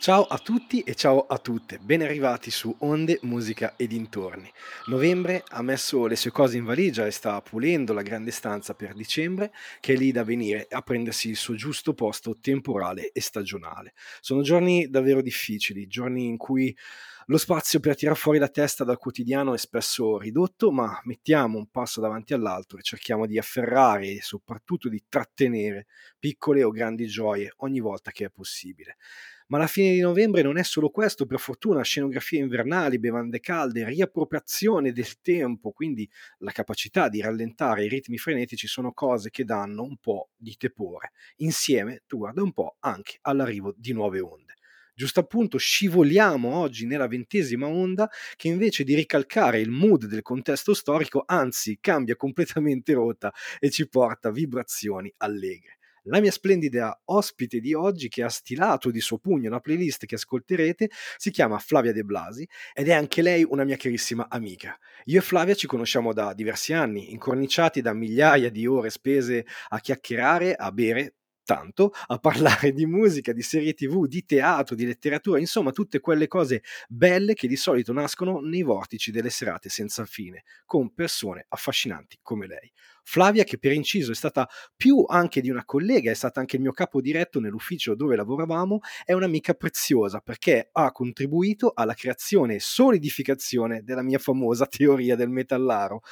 Ciao a tutti e ciao a tutte, ben arrivati su Onde, Musica e dintorni. Novembre ha messo le sue cose in valigia e sta pulendo la grande stanza per dicembre, che è lì da venire a prendersi il suo giusto posto temporale e stagionale. Sono giorni davvero difficili, giorni in cui lo spazio per tirare fuori la testa dal quotidiano è spesso ridotto, ma mettiamo un passo davanti all'altro e cerchiamo di afferrare e soprattutto di trattenere piccole o grandi gioie ogni volta che è possibile. Ma la fine di novembre non è solo questo, per fortuna, scenografie invernali, bevande calde, riappropriazione del tempo, quindi la capacità di rallentare i ritmi frenetici sono cose che danno un po' di tepore. Insieme, tu guarda un po', anche all'arrivo di nuove onde. Giusto appunto scivoliamo oggi nella ventesima onda che invece di ricalcare il mood del contesto storico, anzi cambia completamente rotta e ci porta vibrazioni allegre. La mia splendida ospite di oggi, che ha stilato di suo pugno la playlist che ascolterete, si chiama Flavia De Blasi ed è anche lei una mia carissima amica. Io e Flavia ci conosciamo da diversi anni, incorniciati da migliaia di ore spese a chiacchierare, a bere, tanto a parlare di musica, di serie tv, di teatro, di letteratura, insomma tutte quelle cose belle che di solito nascono nei vortici delle serate senza fine, con persone affascinanti come lei. Flavia, che per inciso è stata più anche di una collega, è stata anche il mio capo diretto nell'ufficio dove lavoravamo, è un'amica preziosa perché ha contribuito alla creazione e solidificazione della mia famosa teoria del metallaro.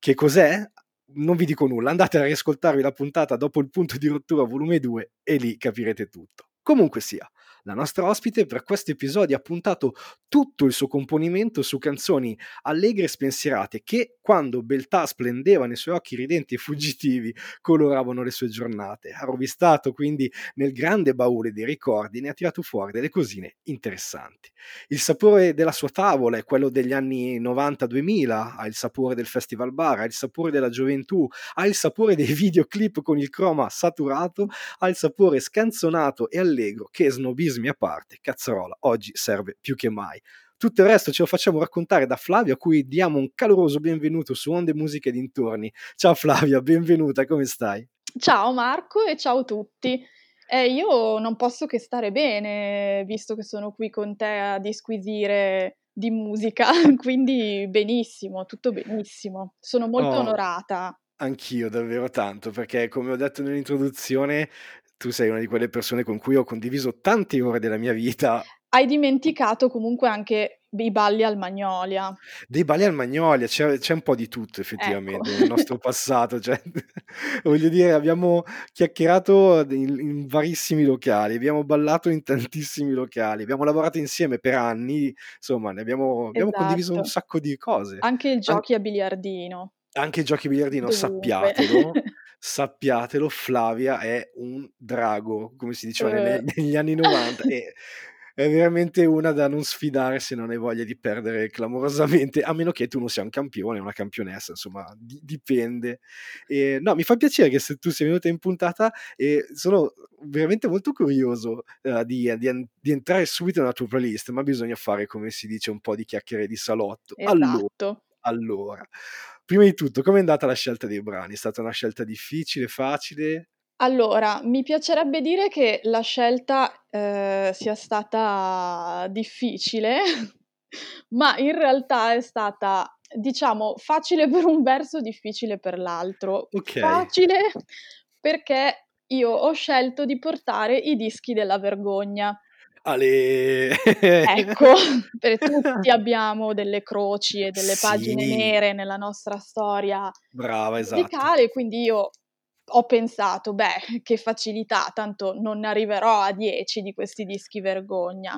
Che cos'è? Non vi dico nulla, andate a riascoltarvi la puntata dopo il punto di rottura volume 2 e lì capirete tutto. Comunque sia, la nostra ospite per questo episodio ha puntato tutto il suo componimento su canzoni allegre e spensierate che, quando beltà splendeva nei suoi occhi ridenti e fuggitivi, coloravano le sue giornate. Ha rovistato quindi nel grande baule dei ricordi e ne ha tirato fuori delle cosine interessanti. Il sapore della sua tavola è quello degli anni 90-2000, ha il sapore del festival bar, ha il sapore della gioventù, ha il sapore dei videoclip con il croma saturato, ha il sapore scanzonato e allegro che snobismo a parte, cazzarola, oggi serve più che mai. Tutto il resto ce lo facciamo raccontare da Flavia, a cui diamo un caloroso benvenuto su Onde Musiche dintorni. Ciao Flavia, benvenuta, come stai? Ciao Marco e ciao a tutti. Eh, io non posso che stare bene, visto che sono qui con te a disquisire di musica, quindi benissimo, tutto benissimo. Sono molto oh, onorata. Anch'io, davvero tanto, perché come ho detto nell'introduzione, tu sei una di quelle persone con cui ho condiviso tante ore della mia vita. Hai dimenticato comunque anche dei balli al Magnolia. Dei balli al Magnolia, c'è, c'è un po' di tutto effettivamente ecco. nel nostro passato. Cioè, voglio dire, abbiamo chiacchierato in, in, varissimi locali, abbiamo ballato in tantissimi locali, abbiamo lavorato insieme per anni, insomma, ne abbiamo, abbiamo esatto. condiviso un sacco di cose. Anche i giochi An- a biliardino. Anche i giochi a biliardino, Dovunque. sappiatelo. sappiatelo, Flavia è un drago, come si diceva negli, negli anni 90. e è veramente una da non sfidare se non hai voglia di perdere clamorosamente, a meno che tu non sia un campione, una campionessa, insomma, di- dipende. E, no, mi fa piacere che se tu sei venuta in puntata e sono veramente molto curioso uh, di, di, di, entrare subito nella tua playlist, ma bisogna fare, come si dice, un po' di chiacchiere di salotto. Esatto. Allora, allora prima di tutto, com'è andata la scelta dei brani? È stata una scelta difficile, facile? Allora, mi piacerebbe dire che la scelta, ehm, sia stata difficile, ma in realtà è stata, diciamo, facile per un verso, difficile per l'altro. Okay. Facile perché io ho scelto di portare i dischi della vergogna. Ale. Ecco, per tutti abbiamo delle croci e delle pagine Sì. nere nella nostra storia Brava, esatto. musicale, quindi io ho pensato: "Beh, che facilità, tanto non ne arriverò a 10 di questi dischi vergogna".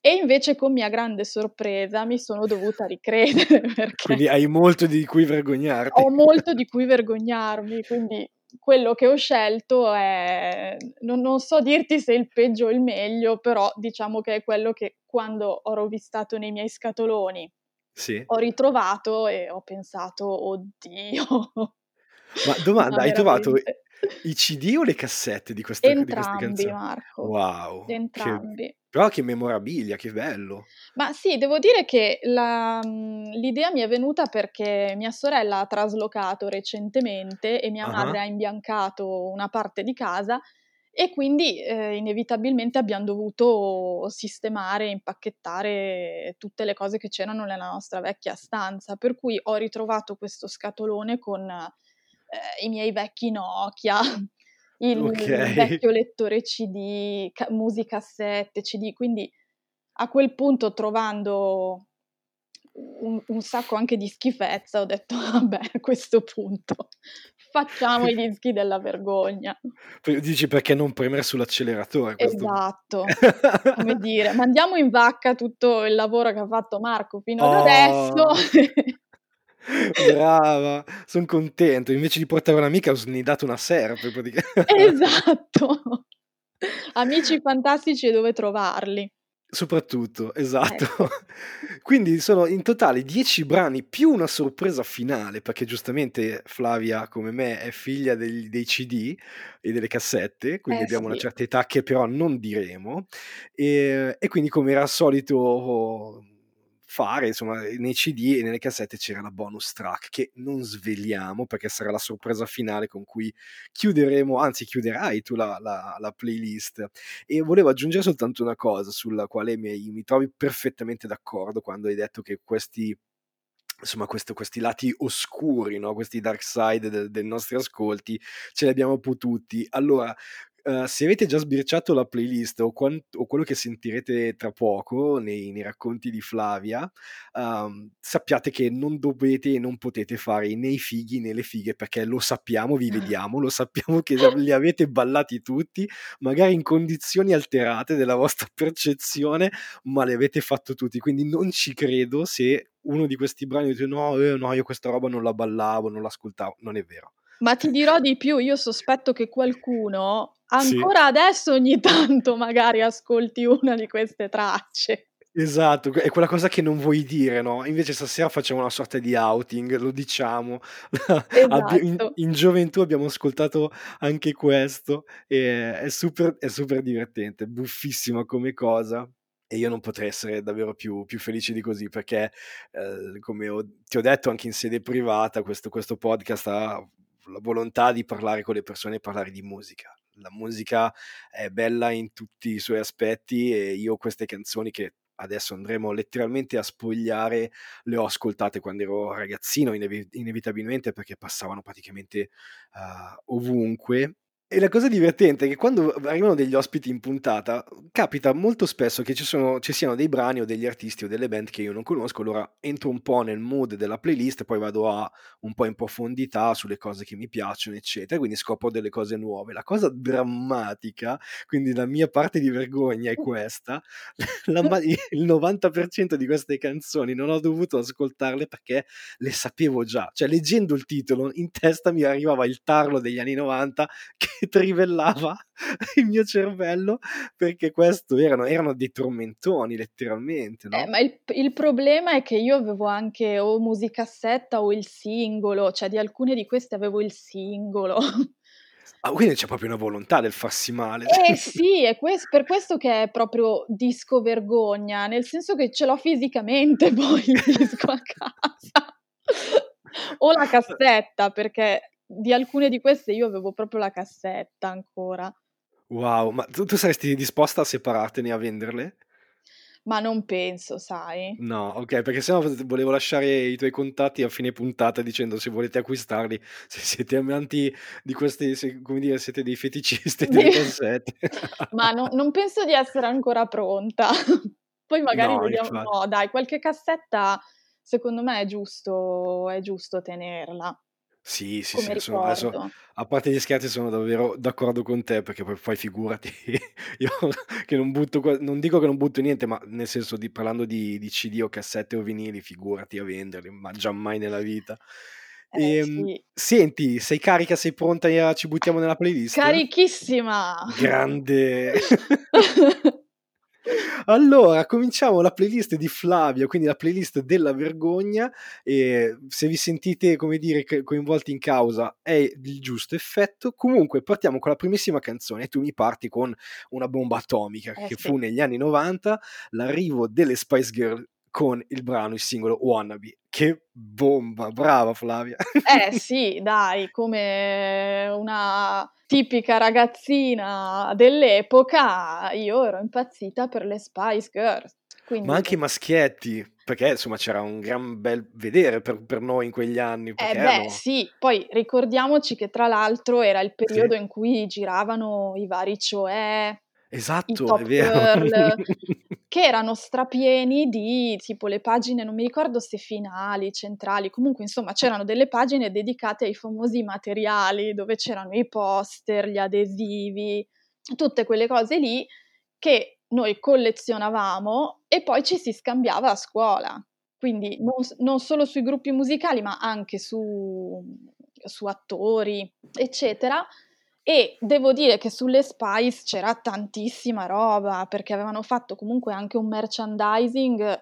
E invece con mia grande sorpresa mi sono dovuta ricredere Quindi hai molto di cui vergognarti. ho molto di cui vergognarmi, quindi quello che ho scelto è non non so dirti se il peggio o il meglio, però diciamo che è quello che quando ho rovistato nei miei scatoloni Sì. ho ritrovato e ho pensato: "Oddio". Ma domanda, Ma hai trovato i CD o le cassette di questa di queste Entrambi canzoni? Marco, Wow, che entrambi. Però che memorabilia, che bello. Ma sì, devo dire che la mhmm, l'idea mi è venuta perché mia sorella ha traslocato recentemente e mia Ah-ah. madre ha imbiancato una parte di casa e quindi eh, inevitabilmente abbiamo dovuto sistemare, impacchettare tutte le cose che c'erano nella nostra vecchia stanza, per cui ho ritrovato questo scatolone con eh, i miei vecchi Nokia, il, okay. vecchio lettore CD, ca- musicassette, CD, quindi a quel punto trovando un, un, sacco anche di schifezza, ho detto vabbè a questo punto facciamo i dischi della vergogna. Dici perché non premere sull'acceleratore? Esatto, come dire, mandiamo in vacca tutto il lavoro che ha fatto Marco fino oh. ad adesso. Brava, sono contento. Invece di portare un'amica ho snidato una serpe. esatto. Amici fantastici e dove trovarli. Soprattutto, esatto. Ecco. Quindi sono in totale 10 brani più una sorpresa finale, perché giustamente Flavia, come me, è figlia degli, dei CD e delle cassette, quindi Eh abbiamo una sì. certa età che però non diremo. E, e quindi come era solito fare, insomma, nei CD e nelle cassette c'era la bonus track che non sveliamo perché sarà la sorpresa finale con cui chiuderemo, anzi chiuderai tu la, la, la playlist. E volevo aggiungere soltanto una cosa sulla quale mi, mi trovi perfettamente d'accordo quando hai detto che questi insomma questo, questi lati oscuri, no? questi dark side de, dei nostri ascolti, ce li abbiamo potuti. Allora, Uh, se avete già sbirciato la playlist o, quant- o, quello che sentirete tra poco nei, nei racconti di Flavia, um, sappiate che non dovete e non potete fare né i fighi né le fighe perché lo sappiamo, vi vediamo, lo sappiamo che li avete ballati tutti, magari in condizioni alterate della vostra percezione, ma li avete fatto tutti. Quindi non ci credo se uno di questi brani dice no, eh, no, io questa roba non la ballavo, non l'ascoltavo. Non è vero. Ma ti dirò di più, io sospetto che qualcuno ancora sì. adesso ogni tanto magari ascolti una di queste tracce. Esatto, è quella cosa che non vuoi dire, no? Invece stasera facciamo una sorta di outing, lo diciamo. Esatto. in, in, gioventù abbiamo ascoltato anche questo e è super, è super divertente, buffissima come cosa. E io non potrei essere davvero più, più felice di così perché, eh, come ho, ti ho detto anche in sede privata, questo, questo podcast ha la volontà di parlare con le persone e parlare di musica. La musica è bella in tutti i suoi aspetti e io queste canzoni che adesso andremo letteralmente a spogliare, le ho ascoltate quando ero ragazzino, inev- inevitabilmente perché passavano praticamente uh, ovunque e la cosa divertente è che quando arrivano degli ospiti in puntata, capita molto spesso che ci, sono, ci, siano dei brani o degli artisti o delle band che io non conosco, allora entro un po' nel mood della playlist, poi vado a un po' in profondità sulle cose che mi piacciono, eccetera, quindi scopro delle cose nuove. La cosa drammatica, quindi la mia parte di vergogna è questa, la, il 90% di queste canzoni non ho dovuto ascoltarle perché le sapevo già, cioè leggendo il titolo in testa mi arrivava il tarlo degli anni 90 che che trivellava il mio cervello perché questo erano, erano dei tormentoni letteralmente. No? Eh, ma il, il, problema è che io avevo anche o musicassetta o il singolo, cioè di alcune di queste avevo il singolo. Ah, quindi c'è proprio una volontà del farsi male. Eh sì, è quest- per questo che è proprio disco vergogna, nel senso che ce l'ho fisicamente poi il disco a casa. o la cassetta, perché di alcune di queste io avevo proprio la cassetta ancora. Wow, ma tu, tu saresti disposta a separartene e a venderle? Ma non penso, sai. No, ok, perché sennò volevo lasciare i tuoi contatti a fine puntata dicendo se volete acquistarli, se siete amanti di questi, se, come dire, siete dei feticisti delle cassette. Ma no, non penso di essere ancora pronta. Poi magari no, vediamo, infatti. no, dai, qualche cassetta secondo me è giusto, è giusto tenerla. Sì, sì, sì, sono, adesso, a parte gli scherzi sono davvero d'accordo con te perché poi, poi figurati, io che non butto, non dico che non butto niente, ma nel senso di parlando di, di CD o cassette o vinili, figurati a venderli, ma giammai nella vita. Eh, ehm, sì. senti, sei carica, sei pronta? e Ci buttiamo nella playlist? Carichissima! Grande! Allora, cominciamo la playlist di Flavio, quindi la playlist della vergogna. E se vi sentite, come dire, coinvolti in causa, è il giusto effetto. Comunque, partiamo con la primissima canzone. E tu mi parti con una bomba atomica Eh che sì. fu negli anni 90 l'arrivo delle Spice Girl con il brano, il singolo Wannabe, che bomba, brava Flavia. Eh sì, dai, come una tipica ragazzina dell'epoca, io ero impazzita per le Spice Girls. Quindi... Ma anche i maschietti, perché insomma c'era un gran bel vedere per, per noi in quegli anni. Eh beh, erano... sì, poi ricordiamoci che tra l'altro era il periodo sì. in cui giravano i vari cioè, Esatto, è vero. Girl, che erano strapieni di tipo le pagine, non mi ricordo se finali, centrali, comunque insomma c'erano delle pagine dedicate ai famosi materiali dove c'erano i poster, gli adesivi, tutte quelle cose lì che noi collezionavamo e poi ci si scambiava a scuola. Quindi non, non solo sui gruppi musicali, ma anche su, su attori, eccetera. E devo dire che sulle Spice c'era tantissima roba, perché avevano fatto comunque anche un merchandising eh,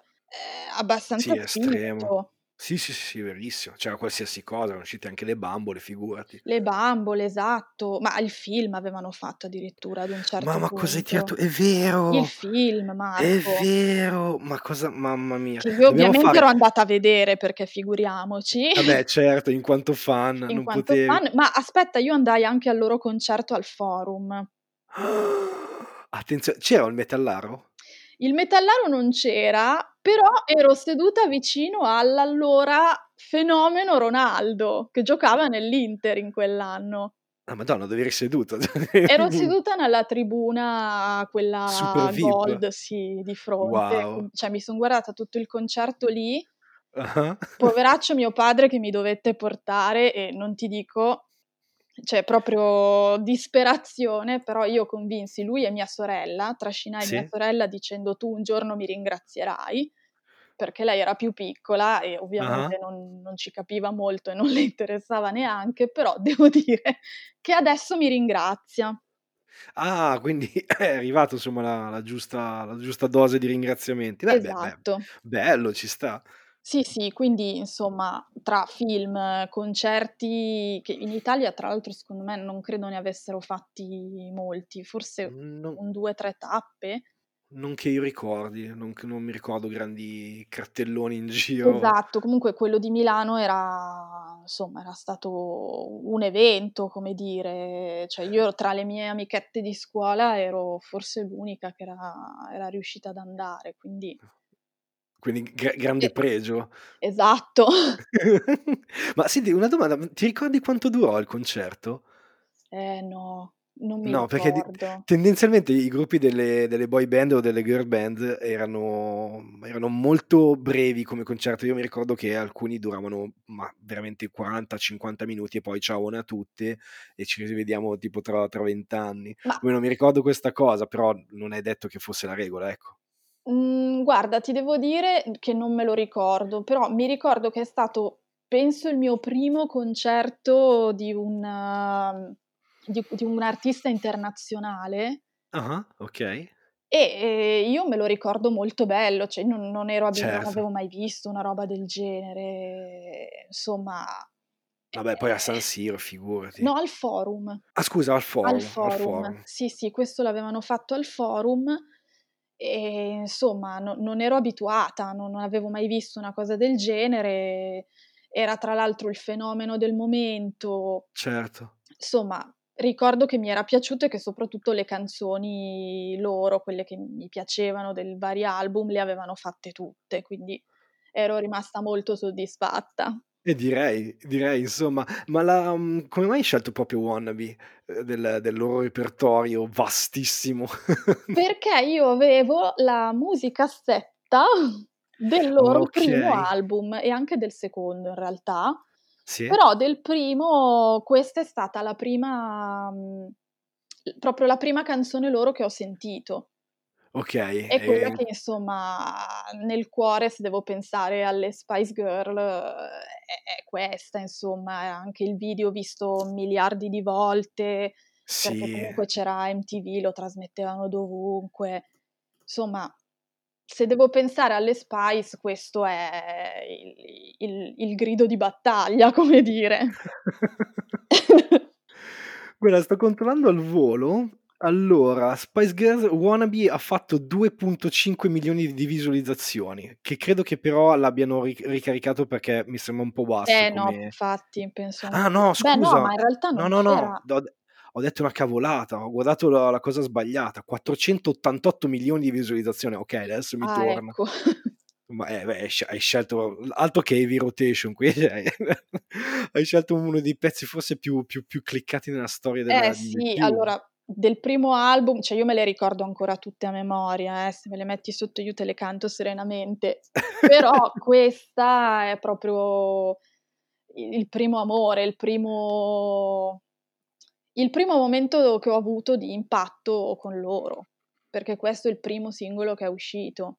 abbastanza sì, estremo. Sì, sì, sì, verissimo. C'era qualsiasi cosa, erano uscite anche le bambole, figurati. Le bambole, esatto. Ma il film avevano fatto addirittura ad un certo Ma, ma punto. cosa hai tirato? È vero! Il film, Marco. È vero! Ma cosa, mamma mia. Che io ovviamente fare... ero andata a vedere perché figuriamoci. Vabbè, certo, in quanto fan in non quanto potevi. Fan, ma aspetta, io andai anche al loro concerto al forum. Attenzione, c'era il metallaro? Il metallaro non c'era, però ero seduta vicino all'allora fenomeno Ronaldo, che giocava nell'Inter in quell'anno. Ah, madonna, dove eri seduta? Ero seduta nella tribuna, quella gold, sì, di fronte. Wow. Cioè, mi sono guardata tutto il concerto lì. Uh-huh. Poveraccio mio padre che mi dovette portare e non ti dico, cioè proprio disperazione, però io convinsi lui e mia sorella, trascinai Sì. mia sorella dicendo tu un giorno mi ringrazierai, perché lei era più piccola e ovviamente non, non ci capiva molto e non le interessava neanche, però devo dire che adesso mi ringrazia. Ah, quindi è arrivato insomma la, la giusta, la giusta dose di ringraziamenti. Beh, beh, beh, Esatto. bello, ci sta. Sì, sì, quindi insomma, tra film, concerti, che in Italia tra l'altro secondo me non credo ne avessero fatti molti, forse Non, un due tre tappe. Non che io ricordi, non, che- non mi ricordo grandi cartelloni in giro. Esatto, comunque quello di Milano era, insomma, era stato un evento, come dire, cioè io tra le mie amichette di scuola ero forse l'unica che era, era riuscita ad andare, quindi Quindi gra- grande pregio. esatto. Ma senti, una domanda, ti ricordi quanto durò il concerto? Eh no, non mi No, perché ricordo. tendenzialmente i gruppi delle, delle boy band o delle girl band erano, erano molto brevi come concerto. Io mi ricordo che alcuni duravano ma veramente 40-50 minuti e poi ciao a tutte e ci rivediamo tipo tra, tra 20 anni. Ma non mi ricordo questa cosa, però non è detto che fosse la regola, ecco. mm, guarda, ti devo dire che non me lo ricordo, però mi ricordo che è stato, penso, il mio primo concerto di un, di, di un artista internazionale. Ah, ok. E eh, io me lo ricordo molto bello, cioè non, non ero abi- non Certo. avevo mai visto una roba del genere, insomma, Vabbè, poi a eh, San Siro, figurati. no, al forum, Ah, scusa, al al forum, al forum, forum. sì, sì, questo l'avevano fatto al forum e insomma no- non ero abituata, non, non avevo mai visto una cosa del genere, era tra l'altro il fenomeno del momento, Certo. insomma, ricordo che mi era piaciuto e che soprattutto le canzoni loro, quelle che mi piacevano del vari album, le avevano fatte tutte, quindi ero rimasta molto soddisfatta. E direi, direi, insomma, ma la, mm, come mai hai scelto proprio Wannabe eh, del, del loro repertorio vastissimo? Perché io avevo la musicassetta del loro primo Ok, album e anche del secondo in realtà, sì, però del primo questa è stata la prima, mm, proprio la prima canzone loro che ho sentito. ok, È quella e- che insomma nel cuore, se devo pensare alle Spice Girl, è, è questa, insomma, anche il video visto miliardi di volte, perché sì, comunque c'era MTV, lo trasmettevano dovunque. Insomma, se devo pensare alle Spice, questo è il, il- il grido di battaglia, come dire. Guarda, sto controllando al volo. Allora, Spice Girls Wannabe ha fatto 2.5 milioni di visualizzazioni, che credo che però l'abbiano ri ricaricato perché mi sembra un po' basso Eh no, come infatti penso Ah no, Beh no, scusa, ma in realtà no, no, no, d ho detto una cavolata, ho guardato la la cosa sbagliata, 488 milioni di visualizzazioni. Okay, adesso mi Ah, torna. ecco. Ma, eh beh, hai sce hai scelto altro che Heavy Rotation, qui hai hai scelto uno dei pezzi forse più più più cliccati nella storia Eh della di sì, YouTube. allora del primo album cioè io me le ricordo ancora tutte a memoria eh, se me le metti sotto io te le canto serenamente. Però questa è proprio il primo amore, il primo il primo momento che ho avuto di impatto con loro, perché questo è il primo singolo che è uscito.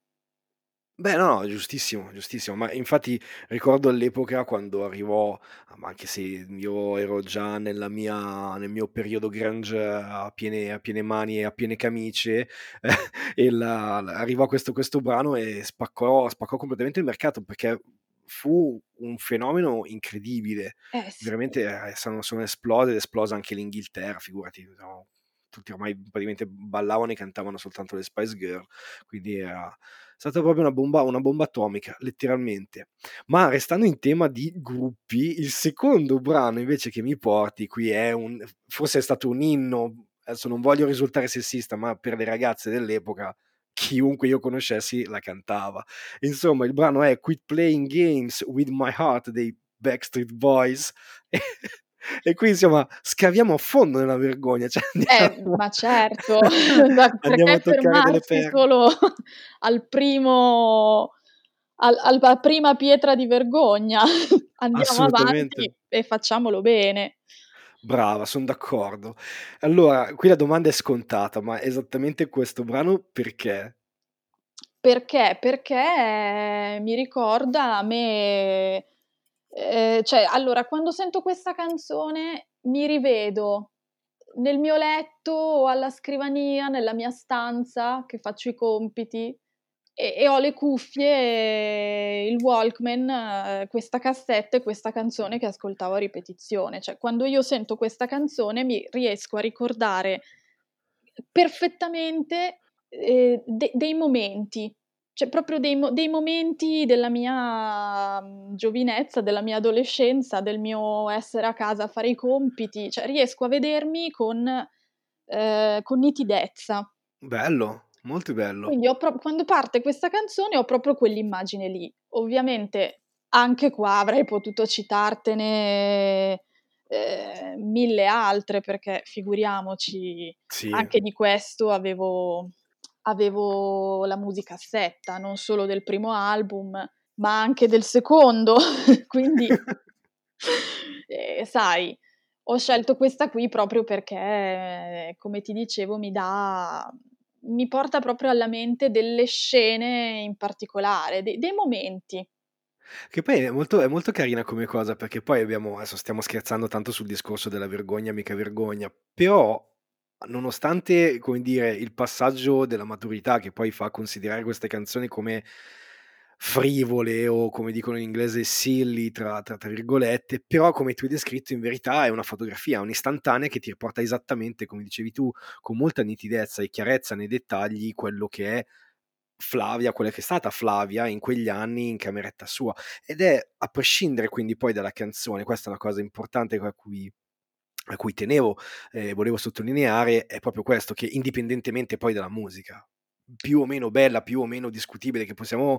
Beh, no, no, giustissimo, giustissimo. Ma infatti ricordo all'epoca quando arrivò, ma anche se io ero già mia nel mio periodo grunge a piene a piene mani e a piene camicie, e la la arrivò questo questo brano e spaccò spaccò completamente il mercato, perché fu un fenomeno incredibile. Eh sì. Veramente, ehm, sono sono esplose ed esplosa anche l'Inghilterra, figurati, no, tutti ormai praticamente ballavano e cantavano soltanto le Spice Girl, quindi era stata proprio una bomba una bomba atomica, letteralmente. Ma restando in tema di gruppi, il secondo brano invece che mi porti qui è un forse è stato un inno, adesso non voglio risultare sessista, ma per le ragazze dell'epoca chiunque io conoscessi la cantava. Insomma, il brano è "Quit Playing Games with My Heart" dei Backstreet Boys e qui insomma scaviamo a fondo nella vergogna, cioè Eh, andiamo ma certo, a perché toccare delle fermarsi solo al primo al al la prima pietra di vergogna? Andiamo avanti e facciamolo bene. Brava, son d'accordo. Allora, qui la domanda è scontata, ma esattamente questo brano perché? Perché? Perché mi ricorda a me ehm, cioè allora quando sento questa canzone mi rivedo nel mio letto o alla scrivania, nella mia stanza che faccio i compiti e e ho le cuffie, il Walkman, questa cassetta e questa canzone che ascoltavo a ripetizione. Cioè quando io sento questa canzone mi riesco a ricordare perfettamente, ehm, de dei momenti, cioè proprio dei mo dei momenti della mia, mhmm, giovinezza, della mia adolescenza, del mio essere a casa a fare i compiti, cioè riesco a vedermi con ehm, con nitidezza. Bello, molto bello. Quindi pro quando parte questa canzone ho proprio quell'immagine lì. Ovviamente anche qua avrei potuto citartene, ehm, 1000 altre perché figuriamoci, Sì. anche di questo avevo avevo la musicassetta, non solo del primo album, ma anche del secondo. Quindi ehm, sai, ho scelto questa qui proprio perché, come ti dicevo, mi dà mi porta proprio alla mente delle scene in particolare, de dei momenti. Che poi è molto è molto carina come cosa, perché poi abbiamo adesso stiamo scherzando tanto sul discorso della vergogna, mica vergogna, però nonostante, come dire, il passaggio della maturità che poi fa considerare queste canzoni come frivole o come dicono in inglese "silly" tra tra tra virgolette, però come tu hai descritto in verità è una fotografia, un'istantanea che ti riporta esattamente, come dicevi tu, con molta nitidezza e chiarezza nei dettagli, quello che è Flavia, quella che è stata Flavia in quegli anni in cameretta sua. Ed è a prescindere quindi poi dalla canzone, questa è una cosa importante a cui a cui tenevo e volevo sottolineare, è proprio questo, che indipendentemente poi dalla musica, più o meno bella, più o meno discutibile, che possiamo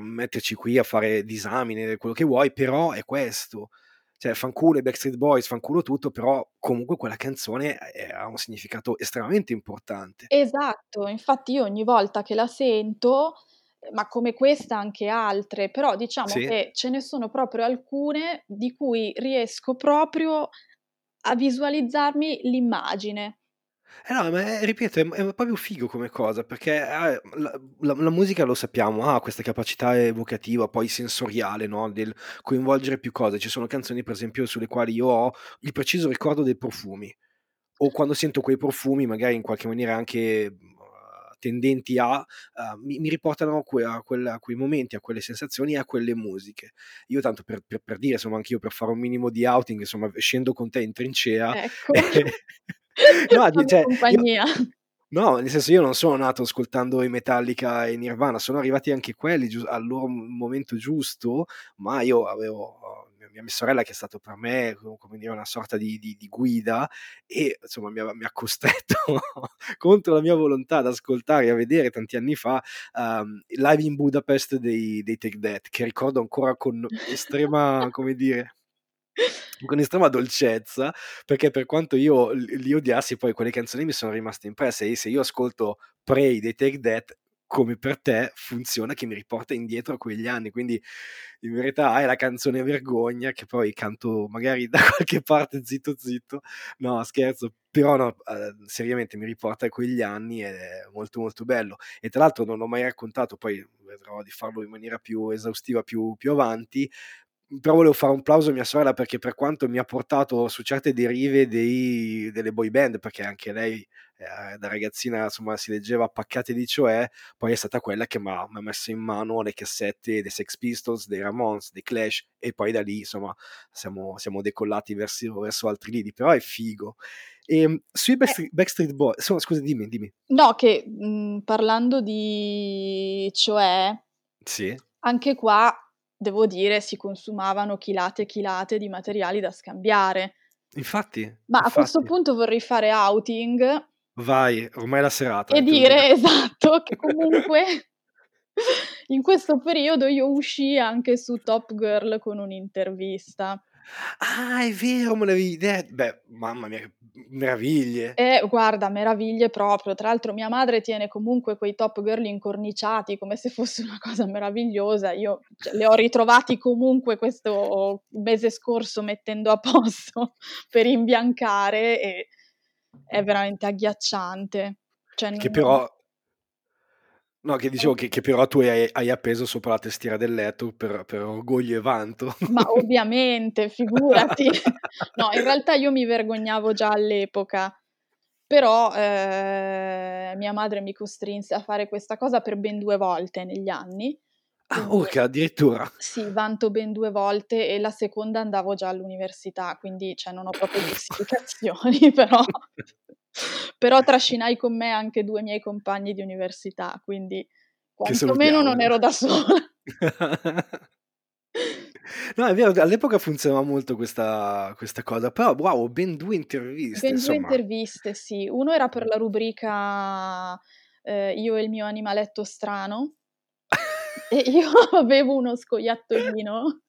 metterci qui a fare disamine, quello che vuoi, però è questo. Cioè fanculo i Backstreet Boys, fanculo tutto, però comunque quella canzone, ehm, ha un significato estremamente importante. Esatto, infatti io ogni volta che la sento, ma come questa anche altre, però diciamo Sì. che ce ne sono proprio alcune di cui riesco proprio a visualizzarmi l'immagine. Eh no, ma è ripeto, è è proprio figo come cosa, perché ha la la la musica lo sappiamo, ha questa capacità evocativa, poi sensoriale, no, del coinvolgere più cose. Ci sono canzoni, per esempio, sulle quali io ho il preciso ricordo dei profumi, o quando sento quei profumi, magari in qualche maniera anche, mhmm, tendenti a uhm, mi mi riportano que a quel a quei momenti, a quelle sensazioni e a quelle musiche. Io tanto per per per dire, insomma, anch'io per fare un minimo di outing, insomma, scendo con te in trincea Ecco. No, cioè, io compagnia. no, nel senso io non sono nato ascoltando i Metallica e Nirvana, sono arrivati anche quelli giu al loro momento giusto, ma io avevo mia, mia sorella che è stato per me come dire una sorta di, di, di guida e insomma mi ha, mi ha costretto contro la mia volontà ad ascoltare e a vedere tanti anni fa um, live in Budapest dei, dei Take That che ricordo ancora con estrema come dire con estrema dolcezza, perché per quanto io li odiassi, poi quelle canzoni mi sono rimaste impresse e se io ascolto Pray dei Take That, come per te funziona che mi riporta indietro a quegli anni, quindi in verità hai la canzone Vergogna che poi canto magari da qualche parte zitto zitto, no scherzo, però no, eh, seriamente mi riporta a quegli anni ed è molto molto bello. E tra l'altro non ho mai raccontato, poi vedrò di farlo in maniera più esaustiva più, più avanti, però volevo fare un plauso a mia sorella perché per quanto mi ha portato su certe derive dei, delle boy band, perché anche lei eh, da ragazzina insomma si leggeva paccate di cioè, poi è stata quella che mi ha messo in mano le cassette dei Sex Pistols, dei Ramones, dei Clash e poi da lì insomma siamo, siamo decollati verso, verso, altri lidi, però è figo. E, ehm, sui Backstreet, eh. Backstreet Boys, insomma, scusa dimmi, dimmi. No, che mh, mhmm, parlando di cioè, sì. anche qua devo dire, si consumavano chilate e chilate di materiali da scambiare. Infatti. Ma infatti. a questo punto vorrei fare outing. Vai, ormai è la serata. E dire esatto che comunque in questo periodo io uscii anche su Top Girl con un'intervista. Ah, è vero, me l'avevi detto. Beh, mamma mia, meraviglie. Eh, guarda, meraviglie proprio. Tra l'altro mia madre tiene comunque quei Top Girl incorniciati come se fosse una cosa meravigliosa. Io cioè, le ho ritrovati comunque questo mese scorso mettendo a posto per imbiancare e è veramente agghiacciante. Cioè, che però No, che dicevo che, che però tu hai, hai, appeso sopra la testiera del letto per, per orgoglio e vanto. Ma ovviamente, figurati. no, in realtà io mi vergognavo già all'epoca, però eh, mia madre mi costrinse a fare questa cosa per ben due volte negli anni. Ah, ok, addirittura. Sì, vanto ben due volte e la seconda andavo già all'università, quindi cioè, non ho proprio giustificazioni, però però trascinai con me anche due miei compagni di università, quindi quantomeno non ero da sola. No, è vero, all'epoca funzionava molto questa, questa cosa, però wow, ben due interviste. Ben insomma. due interviste, sì. Uno era per la rubrica eh, Io e il mio animaletto strano e io avevo uno scoiattolino.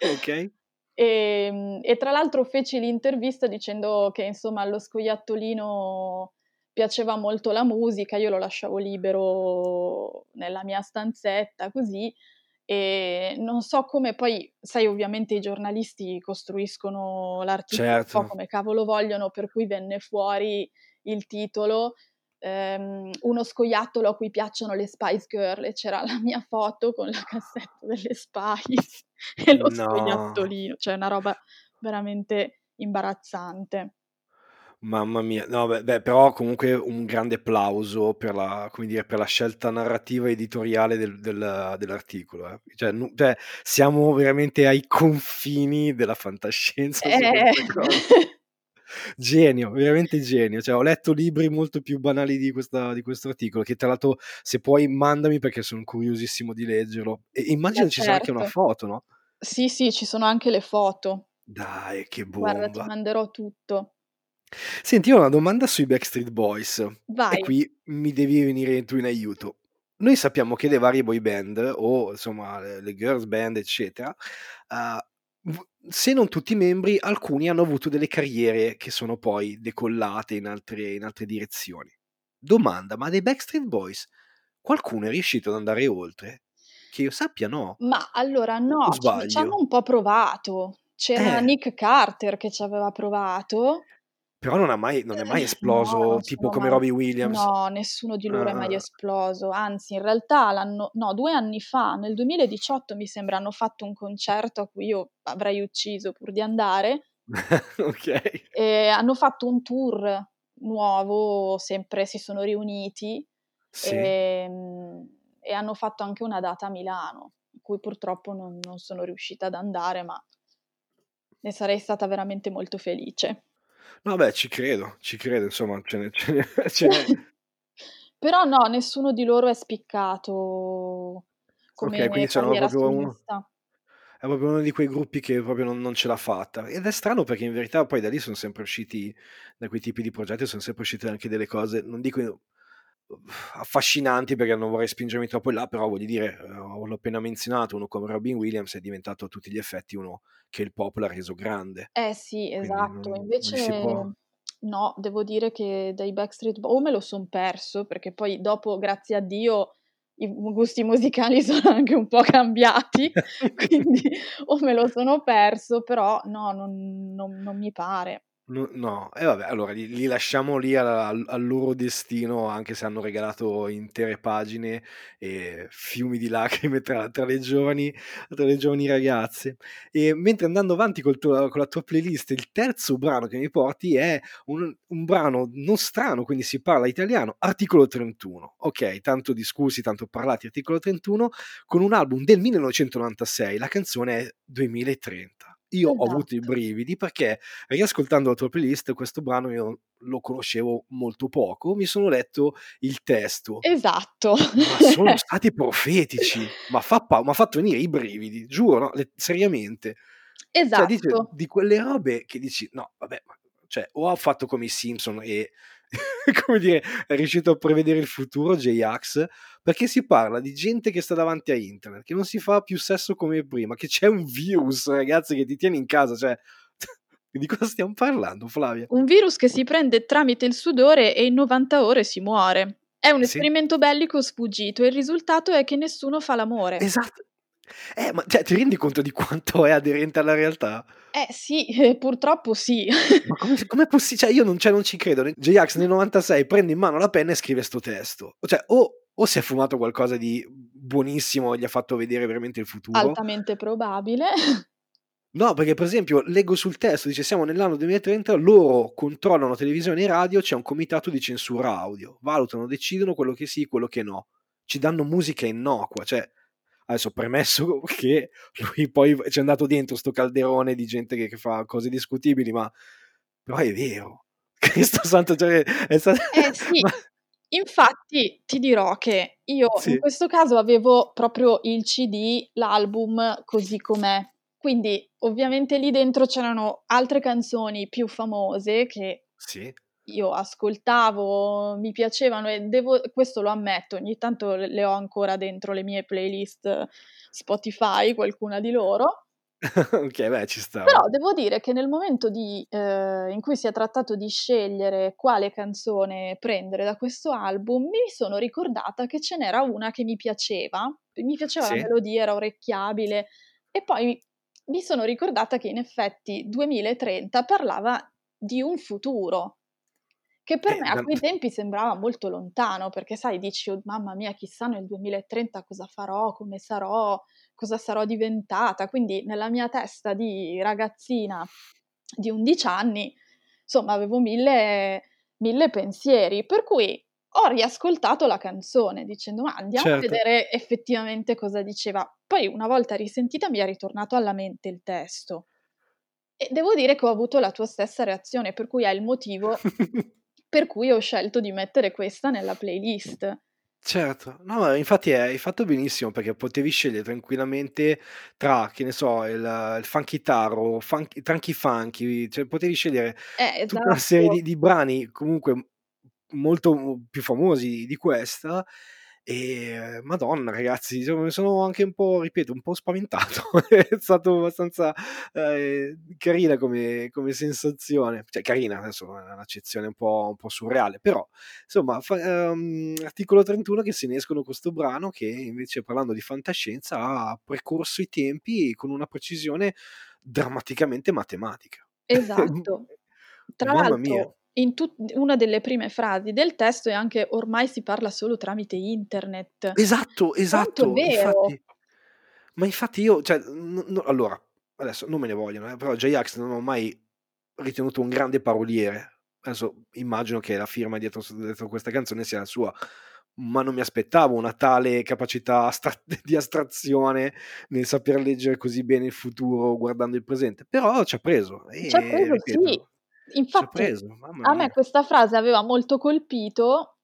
ok. E, ehm, e, tra l'altro feci l'intervista dicendo che insomma allo scoiattolino piaceva molto la musica, io lo lasciavo libero nella mia stanzetta così e non so come poi, sai ovviamente i giornalisti costruiscono l'articolo certo. un po' come cavolo vogliono, per cui venne fuori il titolo ehm, uno scoiattolo a cui piacciono le Spice Girl e c'era la mia foto con la cassetta delle Spice e lo no. scoiattolino, cioè una roba veramente imbarazzante. Mamma mia, no, beh, beh, però comunque un grande applauso per la, dire, per la scelta narrativa editoriale del, del, dell'articolo. Eh. Cioè, nu, cioè, siamo veramente ai confini della fantascienza. Eh. genio, veramente genio. Cioè, ho letto libri molto più banali di, questa, di questo articolo, che tra l'altro, se puoi, mandami perché sono curiosissimo di leggerlo. E immagino Beh, ci certo. sia anche una certo. foto, no? Sì, sì, ci sono anche le foto. Dai, che bomba. Guarda, ti manderò tutto. Senti, ho una domanda sui Backstreet Boys. Vai. E qui mi devi venire tu in aiuto. Noi sappiamo che le varie boy band, o insomma le, le girls band, eccetera, uh, se non tutti i membri, alcuni hanno avuto delle carriere che sono poi decollate in altre, in altre direzioni. Domanda, ma dei Backstreet Boys qualcuno è riuscito ad andare oltre? Che io sappia no. Ma allora no, ci, hanno un po' provato. C'era eh. Nick Carter che ci aveva provato. Però non, mai, non è mai esploso, no, tipo come mai, Robbie Williams. No, nessuno di loro ah. è mai ah. esploso. Anzi, in realtà, l'anno, no, due anni fa, nel 2018, mi sembra, hanno fatto un concerto a cui io avrei ucciso pur di andare. ok. E hanno fatto un tour nuovo, sempre si sono riuniti. Sì. E, ehm, e hanno fatto anche una data a Milano, a cui purtroppo non, non sono riuscita ad andare, ma ne sarei stata veramente molto felice. No, beh, ci credo, ci credo, insomma, ce n'è ce n'è ce n'è Però no, nessuno di loro è spiccato Okay, come quindi c'erano carriera proprio uno è proprio uno di quei gruppi che proprio non non ce l'ha fatta. Ed è strano perché in verità poi da lì son sempre usciti da quei tipi di progetti son sempre uscite anche delle cose, non dico affascinanti perché non vorrei spingermi troppo in là, però voglio dire, ehm, l'ho appena menzionato, uno come Robin Williams è diventato a tutti gli effetti uno che il pop l'ha reso grande. Eh sì, esatto. non non Invece si può no, devo dire che dai Backstreet o me lo son perso, perché poi dopo, grazie a Dio, i gusti musicali sono anche un po' cambiati, quindi o me lo sono perso, però no, non non non mi pare. No no, e vabbè, allora li li lasciamo lì a al loro destino, anche se hanno regalato intere pagine e fiumi di lacrime tra tra le giovani tra le giovani ragazze. E mentre andando avanti tuo con la tua playlist, il terzo brano che mi porti è un un brano non strano, quindi si parla italiano, Articolo 31. Okay, tanto discussi, tanto parlati, Articolo 31, con un album del 1996, la canzone è 2030. Io ho avuto i Esatto. brividi perché riascoltando la tua playlist questo brano io lo conoscevo molto poco, mi sono letto il testo. Esatto. Ma sono stati profetici, ma fa pa m'ha fatto venire i brividi, giuro, no, le seriamente. Cioè dice Esatto. di quelle robe che dici: "No, vabbè, cioè o ha fatto come i Simpson e come dire, è riuscito a prevedere il futuro J-Ax, perché si parla di gente che sta davanti a internet, che non si fa più sesso come prima, che c'è un virus ragazzi che ti tiene in casa, cioè di cosa stiam parlando Flavia? Un virus che si prende tramite il sudore e in 90 ore si muore. È un Sì. esperimento bellico sfuggito e il risultato è che nessuno fa l'amore. Esatto. Eh, ma cioè ti rendi conto di quanto è aderente alla realtà? Eh sì, eh, purtroppo sì. Ma come s com'è possi cioè io non cioè non ci credo. J-Ax nel 96 prende in mano la penna e scrive 'sto testo. Cioè o o si è fumato qualcosa di buonissimo e gli ha fatto vedere veramente il futuro Altamente probabile. No, perché per esempio leggo sul testo, dice: "Siamo nell'anno 2030, loro controllano televisione e radio, c'è un comitato di censura audio. Valutano, decidono quello che sì, quello che no. Ci danno musica innocua." Cioè, adesso premesso che lui poi v c'è andato dentro 'sto calderone di gente che che fa cose discutibili, ma però è vero. Cristo santo, cioè è sta Eh sì. ma Infatti ti dirò che io in Sì. questo caso avevo proprio il CD, l'album così com'è. Quindi ovviamente lì dentro c'erano altre canzoni più famose che Sì. Io ascoltavo, mi piacevano e devo questo lo ammetto, ogni tanto le ho ancora dentro le mie playlist Spotify, qualcuna di loro. Okay, beh, ci sta, Però devo dire che nel momento di ehm, in cui si è trattato di scegliere quale canzone prendere da questo album, mi sono ricordata che ce n'era una che mi piaceva, mi piaceva la Sì. melodia, era orecchiabile e poi mi sono ricordata che in effetti 2030 parlava di un futuro, che per Eh, me a quei tempi sembrava molto lontano, perché sai dici: "Oh mamma mia, chissà nel 2030 cosa farò, come sarò, cosa sarò diventata." Quindi nella mia testa di ragazzina di 11 anni, somma avevo mille mille pensieri, per cui ho riascoltato la canzone dicendo: "Ma andiamo a Certo. vedere effettivamente cosa diceva." Poi una volta risentita mi è ritornato alla mente il testo. E devo dire che ho avuto la tua stessa reazione, per cui è il motivo per cui ho scelto di mettere questa nella playlist. Certo. No, infatti hai fatto benissimo perché potevi scegliere tranquillamente tra, che ne so, il il funky taro, funk tranky funky, cioè potevi scegliere Eh, tutta una serie esatto. di di brani comunque molto più famosi di questa e madonna ragazzi, mi sono anche un po', ripeto, un po' spaventato. È stato abbastanza, ehm, carina come come sensazione. Cioè carina, adesso è un'accezione un po' un po' surreale, però insomma fa ehm, Articolo 31 che se ne escono con 'sto brano che invece parlando di fantascienza ha precorso i tempi con una precisione drammaticamente matematica. Esatto. Tra Mamma mia. In tut una delle prime frasi del testo è anche: "Ormai si parla solo tramite internet." Esatto, esatto, infatti ma infatti io cioè n no allora, adesso non me ne vogliano eh, però J-Ax non ho mai ritenuto un grande paroliere. Adesso immagino che la firma dietro dietro questa canzone sia la sua, ma non mi aspettavo una tale capacità astra di astrazione nel saper leggere così bene il futuro guardando il presente, però c'ha preso C'ha e preso sì. Infatti, mamma a me questa frase aveva molto colpito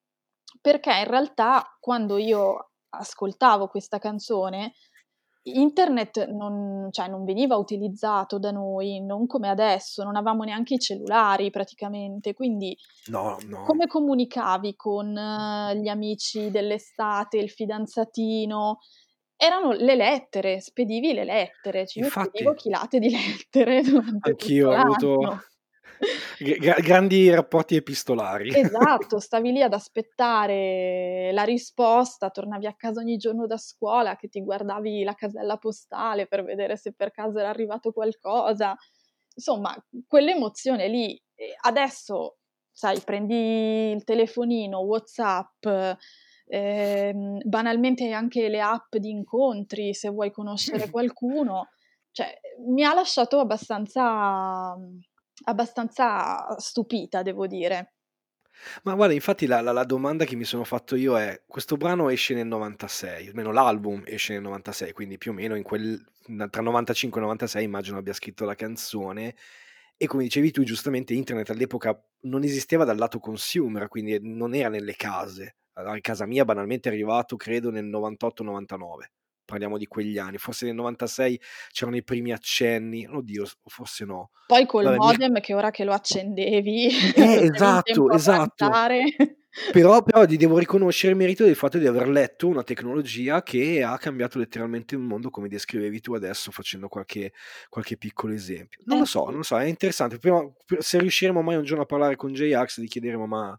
perché in realtà quando io ascoltavo questa canzone, internet non cioè non veniva utilizzato da noi, non come adesso, non avevamo neanche i cellulari praticamente, quindi No, no. come comunicavi con gli amici dell'estate, il fidanzatino? Erano le lettere, spedivi le lettere, cioè io spedivo chilate di lettere Anch'io ho avuto. G gra grandi rapporti epistolari. Esatto, stavi lì ad aspettare la risposta, tornavi a casa ogni giorno da scuola che ti guardavi la casella postale per vedere se per caso era arrivato qualcosa. Insomma, quell'emozione lì. Adesso, sai, prendi il telefonino, WhatsApp, ehm, banalmente anche le app di incontri, se vuoi conoscere qualcuno, cioè mi ha lasciato abbastanza abbastanza stupita, devo dire. Ma guarda, infatti la la la domanda che mi sono fatto io è: questo brano esce nel '96, almeno l'album esce nel '96, quindi più o meno quel tra '95 e '96 immagino abbia scritto la canzone, e come dicevi tu giustamente internet all'epoca non esisteva dal lato consumer, quindi non era nelle case. In casa mia banalmente è arrivato credo nel '98, '99. Parliamo di quegli anni, forse nel '96 c'erano i primi accenni, oddio forse no. Poi col Vabbè mi modem che ora che lo accendevi Eh, esatto, esatto. Però però devo riconoscere il merito del fatto di aver letto una tecnologia che ha cambiato letteralmente il mondo, come descrivevi tu adesso facendo qualche qualche piccolo esempio. Non Eh lo so, non lo so, è interessante. Prima se riusciremo mai un giorno a parlare con J-Ax gli chiederemo: "Ma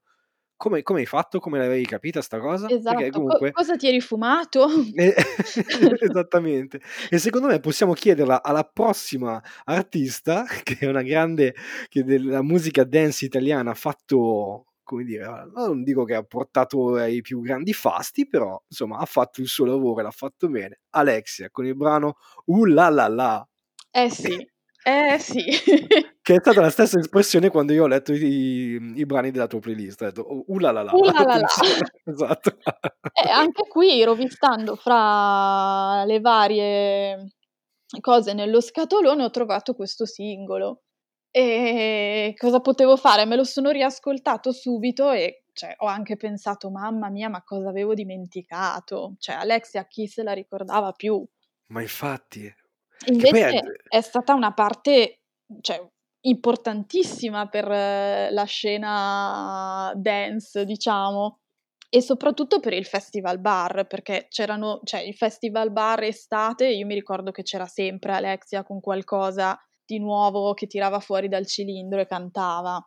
come come hai fatto? Come l'avevi capita 'sta cosa?" Perché Esatto, co comunque cosa ti eri fumato? Eh, esattamente. E secondo me possiamo chiederla alla prossima artista, che è una grande che della musica dance italiana ha fatto, come dire, non dico che ha portato ai più grandi fasti, però insomma ha fatto il suo lavoro e l'ha fatto bene. Alexia con il brano "Uh la la la". Eh sì, eh sì. Che è stata la stessa espressione quando io ho letto i i brani della tua playlist, ho detto: "Uh la la la". Uh la la la. Esatto. Eh, anche qui rovistando fra le varie cose nello scatolone ho trovato questo singolo. E cosa potevo fare? Me lo sono riascoltato subito e cioè ho anche pensato: "Mamma mia, ma cosa avevo dimenticato?" Cioè Alexia chi se la ricordava più? Ma infatti. Poi è Invece è stata una parte, cioè importantissima per la scena dance, diciamo, e soprattutto per il festival bar, perché c'erano cioè il festival bar estate, io mi ricordo che c'era sempre Alexia con qualcosa di nuovo che tirava fuori dal cilindro e cantava.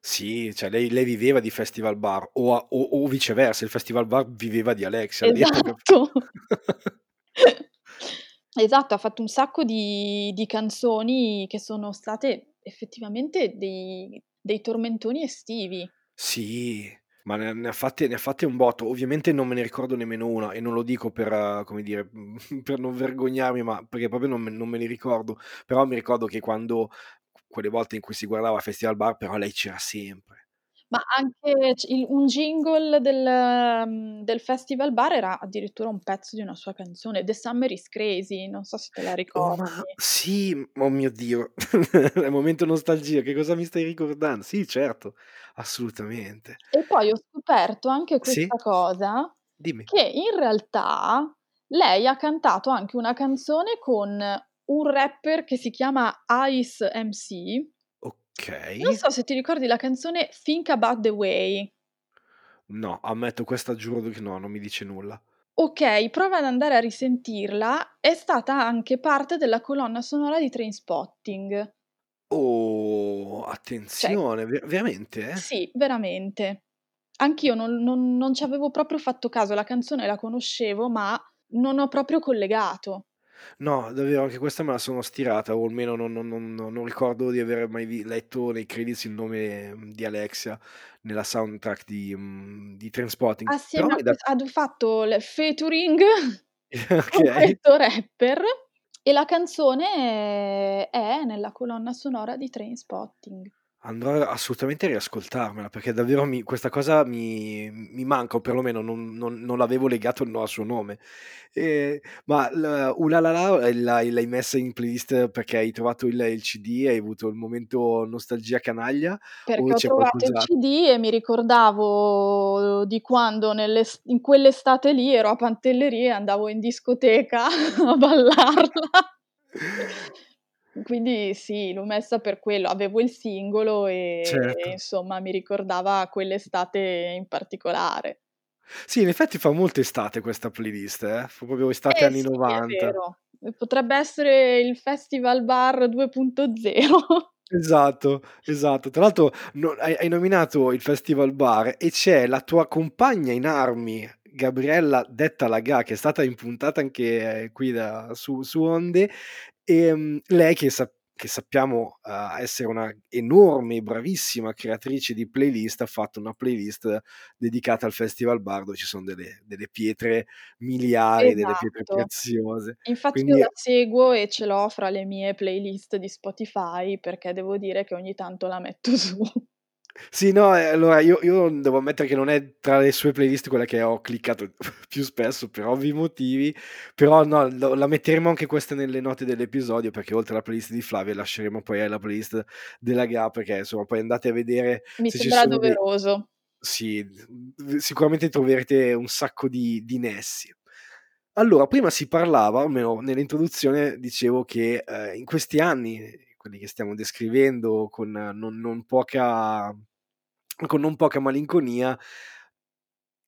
Sì, cioè lei lei viveva di festival bar o o o viceversa, il festival bar viveva di Alexia. Esatto. Esatto, ha fatto un sacco di di canzoni che sono state effettivamente dei dei tormentoni estivi. Sì, ma ne ne ha fatte ne ha fatte un botto. Ovviamente non me ne ricordo nemmeno una e non lo dico per, come dire, per non vergognarmi, ma perché proprio non me non me li ricordo. Però mi ricordo che quando quelle volte in cui si guardava Festival Bar, però lei c'era sempre. Ma anche c il un jingle del mhmm, del festival bar era addirittura un pezzo di una sua canzone, The Summer Is Crazy, non so se te la Oh ricordi. sì, oh mio Dio, è momento nostalgia, che cosa mi stai ricordan sì certo, assolutamente. E poi ho scoperto anche Sì? questa cosa, Dimmi. che in realtà lei ha cantato anche una canzone con un rapper che si chiama Ice MC non Okay. so se ti ricordi la canzone Think About The Way. No, ammetto questa giuro che no, non mi dice nulla. Okay, prova ad andare a risentirla, è stata anche parte della colonna sonora di Trainspotting. Oh, Cioè attenzione, ve veramente? Sì, veramente. Anch'io non non non ci avevo proprio fatto caso, la canzone la conoscevo, ma non ho proprio collegato. No, davvero anche questa me la sono stirata, o almeno non non non non ricordo di aver mai vi letto nei credits il nome di Alexia nella soundtrack di mhmm, di Trainspotting. Però Assieme a mi da ques ha fatto il featuring con Okay. questo rapper e la canzone è nella colonna sonora di Trainspotting. Andrò assolutamente a riascoltarmela, perché davvero mi questa cosa mi mi manca, o perlomeno non non non l'avevo legato no al suo nome. Ehm, ma "Uh La La La" l'hai l'hai messa in playlist perché hai trovato il il CD, hai avuto il momento nostalgia canaglia, Perché ho trovato il CD e mi ricordavo di quando in quell'estate lì ero a Pantelleria e andavo in discoteca a ballarla. Quindi sì, l'ho messa per quello. Avevo il singolo e Certo. insomma mi ricordava quell'estate in particolare. Sì, in effetti fa molto estate questa playlist, eh, fa proprio estate Eh anni sì, è '90. vero. Potrebbe essere il festival bar 2.0. Esatto, esatto. Tra l'altro no hai hai nominato il festival bar e c'è la tua compagna in armi, Gabriella detta La Ga, che è stata impuntata anche qui da su su Onde, ehm, lei che sa che sappiamo, uhm, essere una enorme e bravissima creatrice di playlist, ha fatto una playlist dedicata al festival bar dove ci son delle delle pietre miliari, delle pietre Esatto. preziose. Infatti io Quindi la seguo e ce l'ho fra le mie playlist di Spotify, perché devo dire che ogni tanto la metto su. Sì, no, e allora io io devo ammettere che non è tra le sue playlist quella che ho cliccato più spesso per ovvi motivi, però no, lo la metteremo anche questa nelle note dell'episodio, perché oltre alla playlist di Flavia lasceremo poi a la playlist della Ga, perché insomma poi andate a vedere Mi se sembra sono dei doveroso. sì, sicuramente troverete un sacco di di nessi. Allora, prima si parlava, almeno nell'introduzione dicevo che, ehm, in questi anni, quelli che stiamo descrivendo con non non poca con non poca malinconia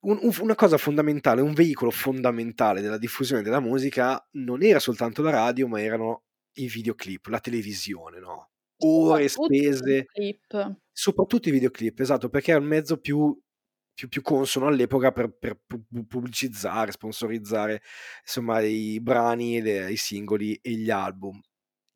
un un una cosa fondamentale, un veicolo fondamentale della diffusione della musica non era soltanto la radio, ma erano i videoclip, la televisione, no, ore spese soprattutto i videoclip, esatto, perché è un mezzo più più più consono all'epoca per per pu pu pubblicizzare, sponsorizzare, insomma i brani, le i singoli e gli album.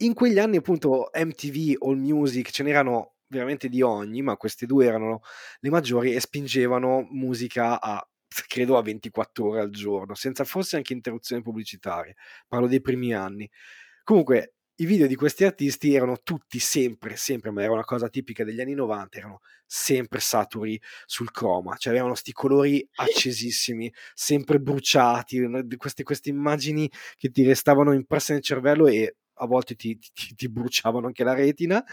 In quegli anni appunto MTV, AllMusic, ce n'erano veramente di ogni, ma queste 2 erano le maggiori e spingevano musica a credo a 24 ore al giorno, senza forse anche interruzioni pubblicitarie. Parlo dei primi anni. Comunque i video di questi artisti erano tutti sempre, sempre, ma era una cosa tipica degli anni '90, erano sempre saturi sul croma, cioè avevano 'sti colori accesissimi, sempre bruciati, queste queste immagini che ti restavano impresse nel cervello e a volte ti ti ti bruciavano anche la retina.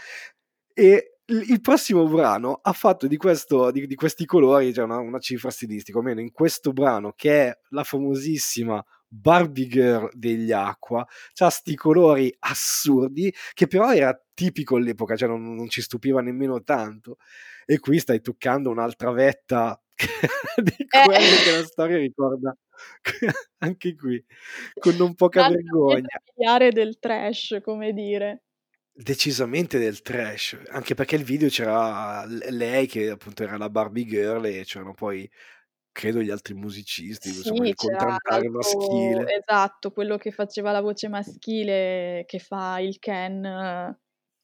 E il prossimo brano ha fatto di questo di di questi colori, cioè una una cifra stilistica, almeno in questo brano che è la famosissima "Barbie Girl" degli Aqua, c'ha 'sti colori assurdi, che però era tipico all'epoca, cioè non non ci stupiva nemmeno tanto. E qui stai toccando un'altra vetta di Eh. quelle che la storia ricorda anche qui, con non poca pietra vergogna. miliare del trash, come dire. Decisamente del trash, anche perché il video c'era lei che appunto era la Barbie Girl e c'erano poi credo gli altri musicisti, insomma Sì, il c'era contraltare l'altro maschile. esatto, quello che faceva la voce maschile che fa il Ken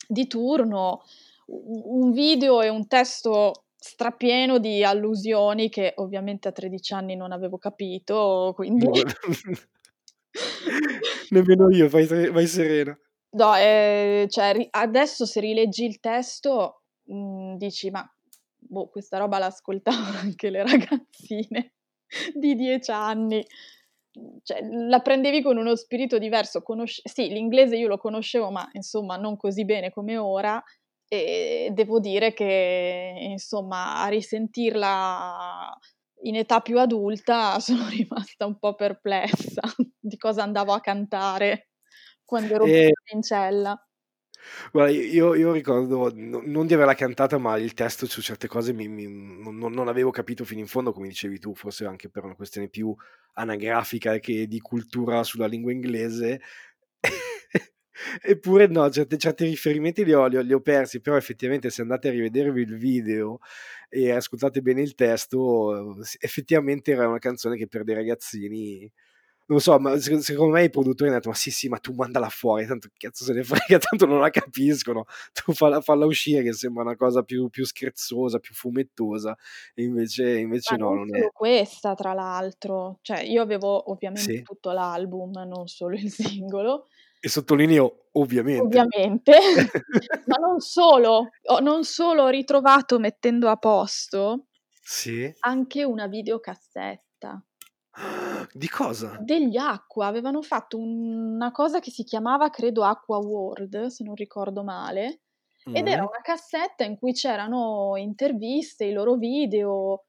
di turno. Un video e un testo strapieno di allusioni che ovviamente a 13 anni non avevo capito, quindi Nemmeno io, vai vai serena. No, ehm, cioè adesso se rileggi il testo, mhmm, dici: "Ma, boh, questa roba l'ascoltavano anche le ragazzine di 10 anni." Cioè la prendevi con uno spirito diverso, conosc sì, l'inglese io lo conoscevo, ma insomma non così bene come ora, e devo dire che insomma a risentirla in età più adulta sono rimasta un po' perplessa di cosa andavo a cantare quando ero E giovincella. Guarda i io io ricordo no non di averla cantata, ma il testo su certe cose mi mi non non avevo capito fino in fondo, come dicevi tu, forse anche per una questione più anagrafica che di cultura sulla lingua inglese. Eppure no, certe certi riferimenti li ho li ho li ho persi, però effettivamente se andate a rivedervi il video e ascoltate bene il testo, effettivamente era una canzone che per dei ragazzini non so, ma seco secondo me i produttori han detto: "Ma sì, sì, ma tu mandala fuori, tanto cazzo se ne frega, tanto non la capiscono, tu falla falla uscire che sembra una cosa più più scherzosa, più fumettosa." E invece invece no, non non è solo questa tra l'altro, cioè io avevo ovviamente Sì. tutto l'album, non solo il singolo. E sottolineo Ovviamente. Ovviamente. Ma non solo, ho non solo ho ritrovato mettendo a posto Sì. anche una videocassetta. Di cosa? Degli Aqua, avevano fatto una cosa che si chiamava credo Aqua World, se non ricordo male, ed era Mh. una cassetta in cui c'erano interviste, i loro video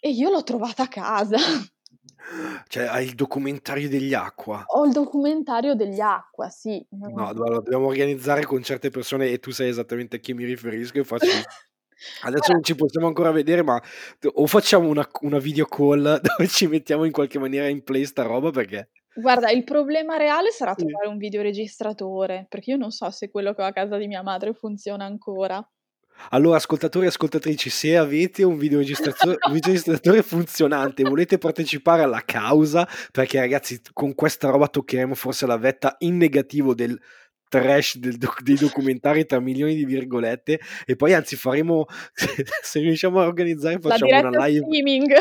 e io l'ho trovata a casa. Cioè, hai il documentario degli Aqua? Ho il documentario degli Aqua, sì. No, allora dobbiamo organizzare con certe persone e tu sai esattamente a chi mi riferisco e facci adesso non ci possiamo ancora vedere, ma o facciamo una una video call dove ci mettiamo in qualche maniera in play sta roba perché Guarda, il problema reale sarà trovare un videoregistratore, perché io non so se quello che ho a casa di mia madre funziona ancora. Allora ascoltatori e ascoltatrici, se avete un videoregistratore funzionante e volete partecipare alla causa, perché ragazzi con questa roba toccheremo forse la vetta in negativo del trash del doc dei documentari tra milioni di virgolette e poi anzi faremo se riusciamo a organizzare facciamo una live streaming.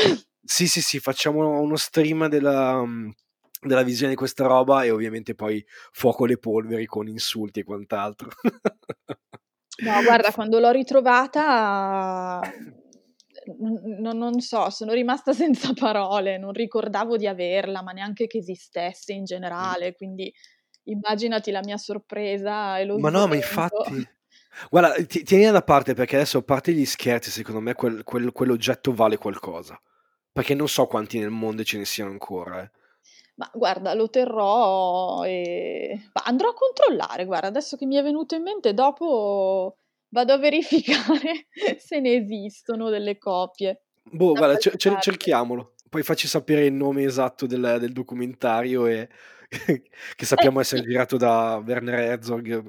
Sì, sì, sì, facciamo uno stream della mhmm, della visione di questa roba e ovviamente poi fuoco le polveri con insulti e quant'altro. No, guarda, quando l'ho ritrovata, n n non so, sono rimasta senza parole, non ricordavo di averla, ma neanche che esistesse in generale, quindi immaginati la mia sorpresa e lo Ma no, ma infatti. Guarda, ti tienila da parte perché adesso a parte gli scherzi, secondo me quel quel quell'oggetto vale qualcosa. Perché non so quanti nel mondo ce ne siano ancora, eh. Ma guarda, lo terrò e ma andrò a controllare, guarda, adesso che mi è venuto in mente, dopo vado a verificare se ne esistono delle copie Boh, da guarda, ce qualche ce parte. cerchiamolo. Poi facci sapere il nome esatto del del documentario e che Eh, sappiamo essere sì. girato da Werner Herzog,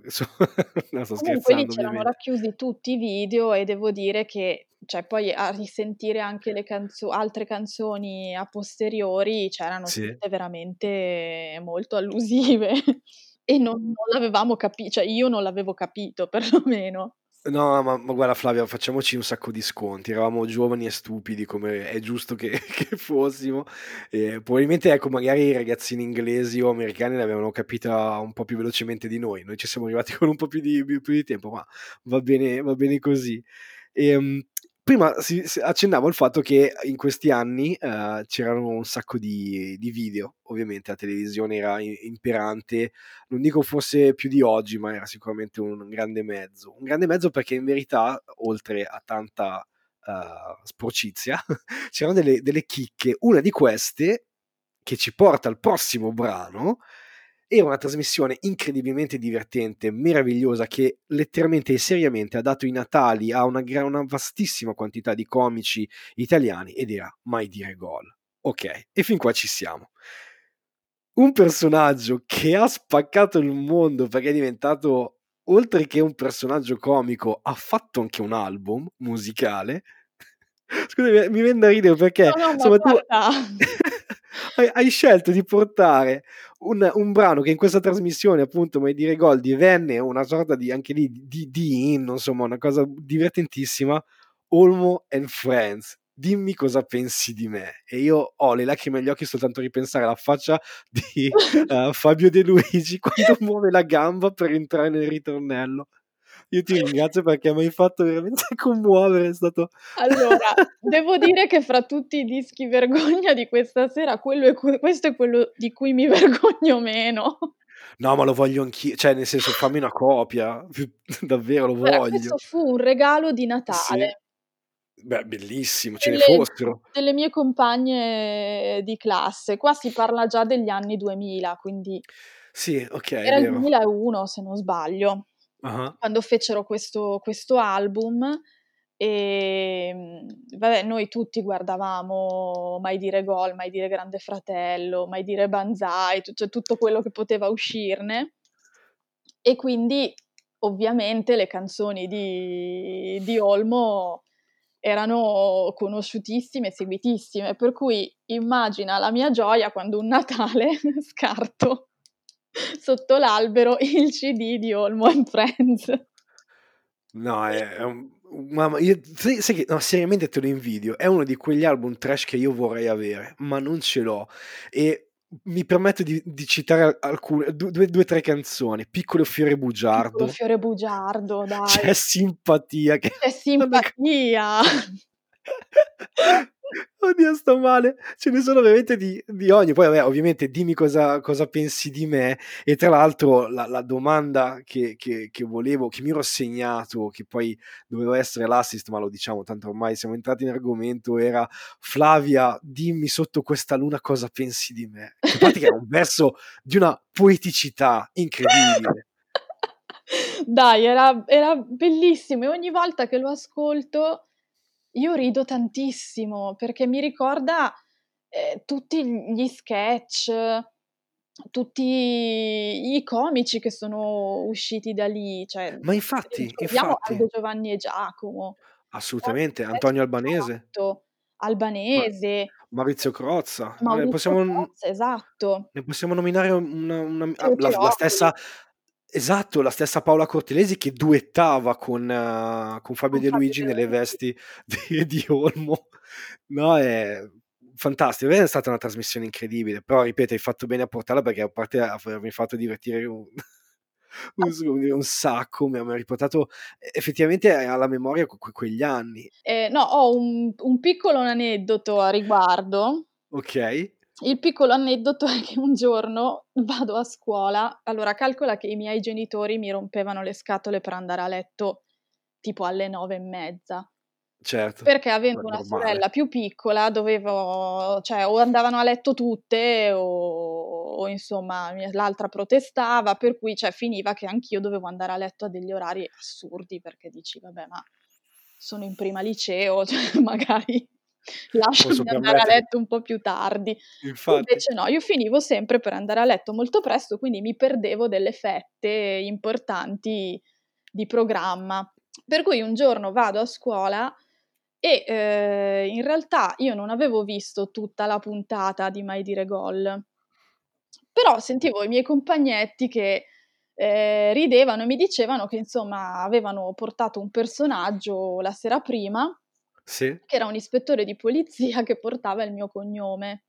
no, sto Comunque lì c'erano ovviamente. racchiusi tutti i video e devo dire che cioè poi a risentire anche le canzo altre canzoni a posteriori, cioè erano Sì. tutte veramente molto allusive e non non l'avevamo capi cioè io non l'avevo capito perlomeno. No, ma ma guarda Flavia, facciamoci un sacco di sconti. Eravamo giovani e stupidi come è giusto che che fossimo. E probabilmente, ecco, magari i ragazzini inglesi o americani l'avevano capita un po' più velocemente di noi. Noi ci siamo arrivati con un po' più di più di tempo, ma va bene va bene così. Ehm, prima si si accennavo al fatto che in questi anni, ehm, c'erano un sacco di di video. Ovviamente la televisione era imperante, non dico fosse più di oggi, ma era sicuramente un grande mezzo. Un grande mezzo perché in verità, oltre a tanta, uhm, sporcizia, c'erano delle delle chicche. Una di queste, che ci porta al prossimo brano, era una trasmissione incredibilmente divertente, meravigliosa, che letteralmente e seriamente ha dato i natali a una una vastissima quantità di comici italiani ed era Mai dire gol. Okay, e fin qua ci siamo. Un personaggio che ha spaccato il mondo perché è diventato, oltre che un personaggio comico, ha fatto anche un album musicale. Scusami, mi vien da ridere perché, No, no, ma insomma, tu hai hai scelto di portare un un brano che in questa trasmissione, appunto, Mai dire gol, divenne una sorta di anche lì di di inno, insomma, una cosa divertentissima, Olmo and Friends. Dimmi cosa pensi di me. E io ho le lacrime agli occhi soltanto a ripensare alla faccia di, uhm, Fabio De Luigi quando muove la gamba per entrare nel ritornello. Io ti ringrazio perché m'hai fatto veramente commuovere, è stato Allora, devo dire che fra tutti i dischi vergogna di questa sera, quello è que questo è quello di cui mi vergogno meno. No, ma lo voglio anch'i cioè nel senso fammi una copia, davvero lo Guarda, questo voglio. fu un regalo di Sì. Natale. Beh, bellissimo, ce ne Delle fossero. delle mie compagne di classe. Qua si parla già degli anni 2000, quindi Sì, è era il vero. 2001 se non sbaglio, Ah-ah. quando fecero questo questo album, ehm, vabbè noi tutti guardavamo Mai dire gol, Mai dire Grande Fratello, Mai dire Banzai, tu cioè tutto quello che poteva uscirne. E quindi ovviamente le canzoni di di Olmo erano conosciutissime e seguitissime, per cui immagina la mia gioia quando un Natale scarto sotto l'albero il CD di Olmo and Friends. No, è è un mamma io sai sai che no, seriamente te lo invidio. È uno di quegli album trash che io vorrei avere, ma non ce l'ho. E mi permetto di, di citare alcune, due, due, tre canzoni. Piccolo fiore bugiardo. Piccolo fiore bugiardo, dai. C'è simpatia. Che... C'è simpatia. Oddio, sto male. Ce ne sono veramente di, di ogni. Poi, vabbè, ovviamente, dimmi cosa, cosa, pensi di me. E tra l'altro, la, la domanda che, che, che, volevo, che mi ero segnato, che poi doveva essere l'assist, ma lo diciamo, tanto ormai siamo entrati in argomento, era Flavia, dimmi sotto questa luna cosa pensi di me. Che pratica era un verso di una poeticità incredibile. Dai, era, era bellissimo e ogni volta che lo ascolto io rido tantissimo perché mi ricorda eh, tutti gli sketch, tutti i comici che sono usciti da lì. Cioè, Ma infatti, infatti. Aldo Giovanni e Giacomo. Assolutamente, Antonio Albanese. Albanese. Ma, Maurizio Crozza. Maurizio possiamo, Crozza, esatto. Ne possiamo nominare una, una, ah, la, la, stessa Esatto, la stessa Paola Cortelesi che duettava con, uh, con Fabio De Luigi nelle vesti di, di, Olmo. No, è fantastico, è stata una trasmissione incredibile, però ripeto, hai fatto bene a portarla perché a parte avermi fatto divertire un, un, un sacco, mi ha riportato effettivamente alla memoria que- quegli anni. Eh, no, ho un, un piccolo aneddoto a riguardo. Ok. Il piccolo aneddoto è che un giorno vado a scuola, allora calcola che i miei genitori mi rompevano le scatole per andare a letto tipo alle nove e mezza. Certo. Perché avendo una normale. sorella più piccola dovevo, cioè o andavano a letto tutte o, o insomma l'altra protestava, per cui cioè, finiva che anch'io dovevo andare a letto a degli orari assurdi perché dici vabbè ma sono in prima liceo, cioè magari lasciami andare a letto un po' più tardi. Infatti. Invece no, io finivo sempre per andare a letto molto presto, quindi mi perdevo delle fette importanti di programma. Per cui un giorno vado a scuola e eh, in realtà io non avevo visto tutta la puntata di Mai dire gol, però sentivo i miei compagnetti che eh, ridevano e mi dicevano che insomma avevano portato un personaggio la sera prima sì. che era un ispettore di polizia che portava il mio cognome.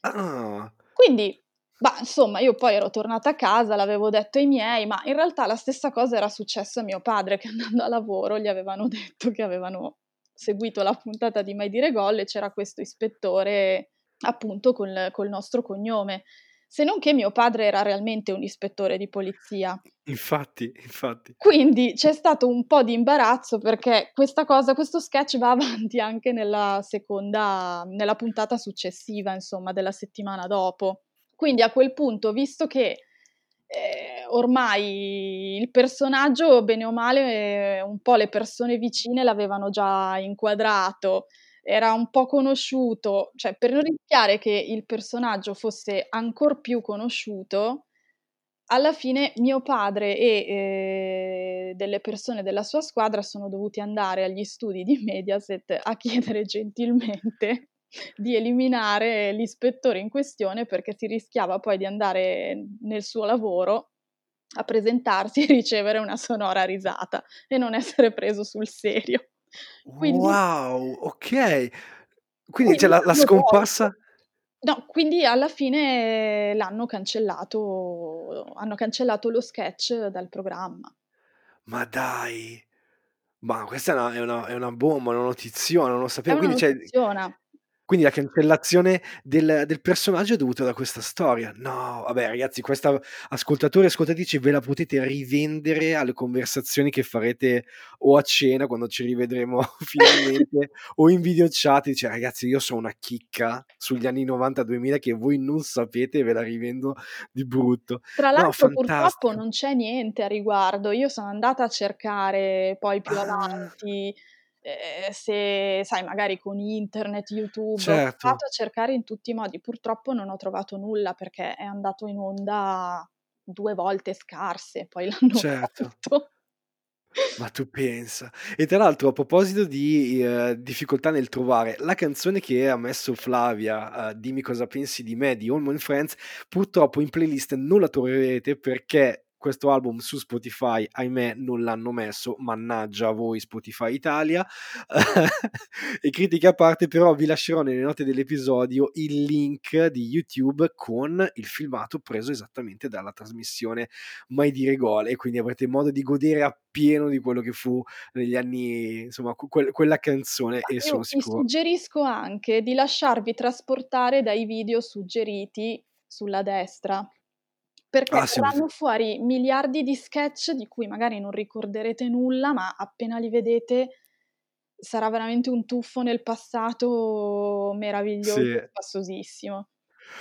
Ah. Quindi, bah, insomma, io poi ero tornata a casa, l'avevo detto ai miei, ma in realtà la stessa cosa era successa a mio padre, che andando a lavoro gli avevano detto che avevano seguito la puntata di Mai dire gol e c'era questo ispettore appunto col, col nostro cognome se non che mio padre era realmente un ispettore di polizia. Infatti, infatti. Quindi c'è stato un po' di imbarazzo perché questa cosa, questo sketch va avanti anche nella seconda, nella puntata successiva, insomma, della settimana dopo. Quindi a quel punto, visto che eh, ormai il personaggio, bene o male, eh, un po' le persone vicine l'avevano già inquadrato, era un po' conosciuto, cioè per non rischiare che il personaggio fosse ancora più conosciuto, alla fine mio padre e eh, delle persone della sua squadra sono dovuti andare agli studi di Mediaset a chiedere gentilmente di eliminare l'ispettore in questione perché si rischiava poi di andare nel suo lavoro a presentarsi e ricevere una sonora risata e non essere preso sul serio. Quindi Wow, ok. Quindi c'è la la scomparsa No, quindi alla fine l'hanno cancellato hanno cancellato lo sketch dal programma. Ma dai! Ma questa è una è una è una bomba, una notiziona, non lo È sapevo. una Quindi cioè notiziona. Quindi la cancellazione del del personaggio è dovuta da questa storia. No, vabbè ragazzi, questa ascoltatori e ascoltatrici ve la potete rivendere alle conversazioni che farete o a cena quando ci rivedremo finalmente o in video chat, dice: "Ragazzi, io so una chicca sugli anni '90, 2000 che voi non sapete e ve la rivendo di brutto". Tra No, l'altro purtroppo fantastico. non c'è niente a riguardo. Io sono andata a cercare poi più Ah. Avanti ehm, se sai magari con internet, YouTube, ho Certo. provato a cercare in tutti i modi, purtroppo non ho trovato nulla perché è andato in onda 2 volte scarse, poi l'hanno Certo. tolto. Ma tu pensa. E tra l'altro a proposito di, ehm, difficoltà nel trovare, la canzone che ha messo Flavia, uhm, "Dimmi cosa pensi di me" di and Friends, purtroppo in playlist non la troverete perché questo album su Spotify, ahimè, non l'hanno messo, mannaggia a voi Spotify Italia. e critica a parte, però vi lascerò nelle note dell'episodio il link di YouTube con il filmato preso esattamente dalla trasmissione Mai dire gol e quindi avrete modo di godere appieno di quello che fu negli anni, insomma, que- quella canzone e sono sicuro. Vi suggerisco anche di lasciarvi trasportare dai video suggeriti sulla destra perché Ah, sì, verranno fuori miliardi di sketch di cui magari non ricorderete nulla, ma appena li vedete sarà veramente un tuffo nel passato meraviglioso Sì. spassosissimo.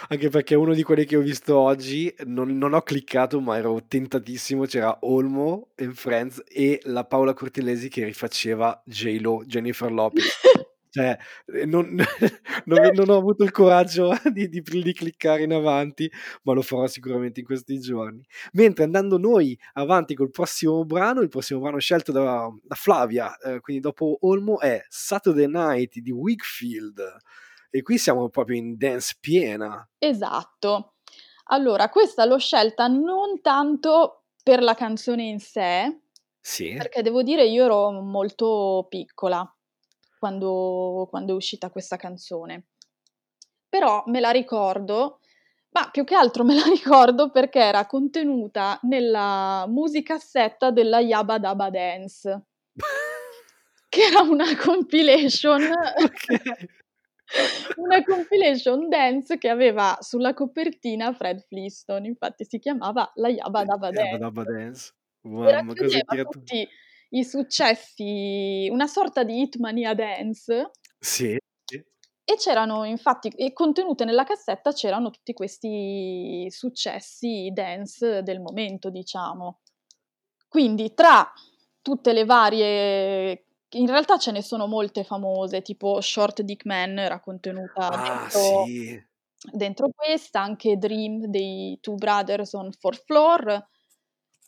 Anche perché uno di quelli che ho visto oggi non, non ho cliccato, ma ero tentatissimo. C'era Olmo in Friends e la Paola Cortellesi che rifaceva J-Lo, Jennifer Lopez. Cioè, non, non, non ho avuto il coraggio di, di, di, cliccare in avanti, ma lo farò sicuramente in questi giorni. Mentre andando noi avanti col prossimo brano, il prossimo brano scelto da, da Flavia, eh, quindi dopo Olmo, è Saturday Night di Wickfield. E qui siamo proprio in dance piena. Esatto. Allora, questa l'ho scelta non tanto per la canzone in sé, sì. perché devo dire io ero molto piccola quando, quando è uscita questa canzone. Però me la ricordo, ma più che altro me la ricordo perché era contenuta nella musicassetta della Yabba Dabba Dance, che era una compilation. Okay. una compilation dance che aveva sulla copertina Fred Flintstone, infatti si chiamava la Yabba Dabba Dance. Yabba Dabba Dance. Wow, e racchiudeva tutti i successi, una sorta di Hitmania Dance. Sì. E c'erano infatti, e contenute nella cassetta c'erano tutti questi successi dance del momento, diciamo. Quindi tra tutte le varie in realtà ce ne sono molte famose, tipo Short Dick Man era contenuta ah, dentro, sì. dentro, questa, anche Dream dei Two Brothers on Fourth Floor,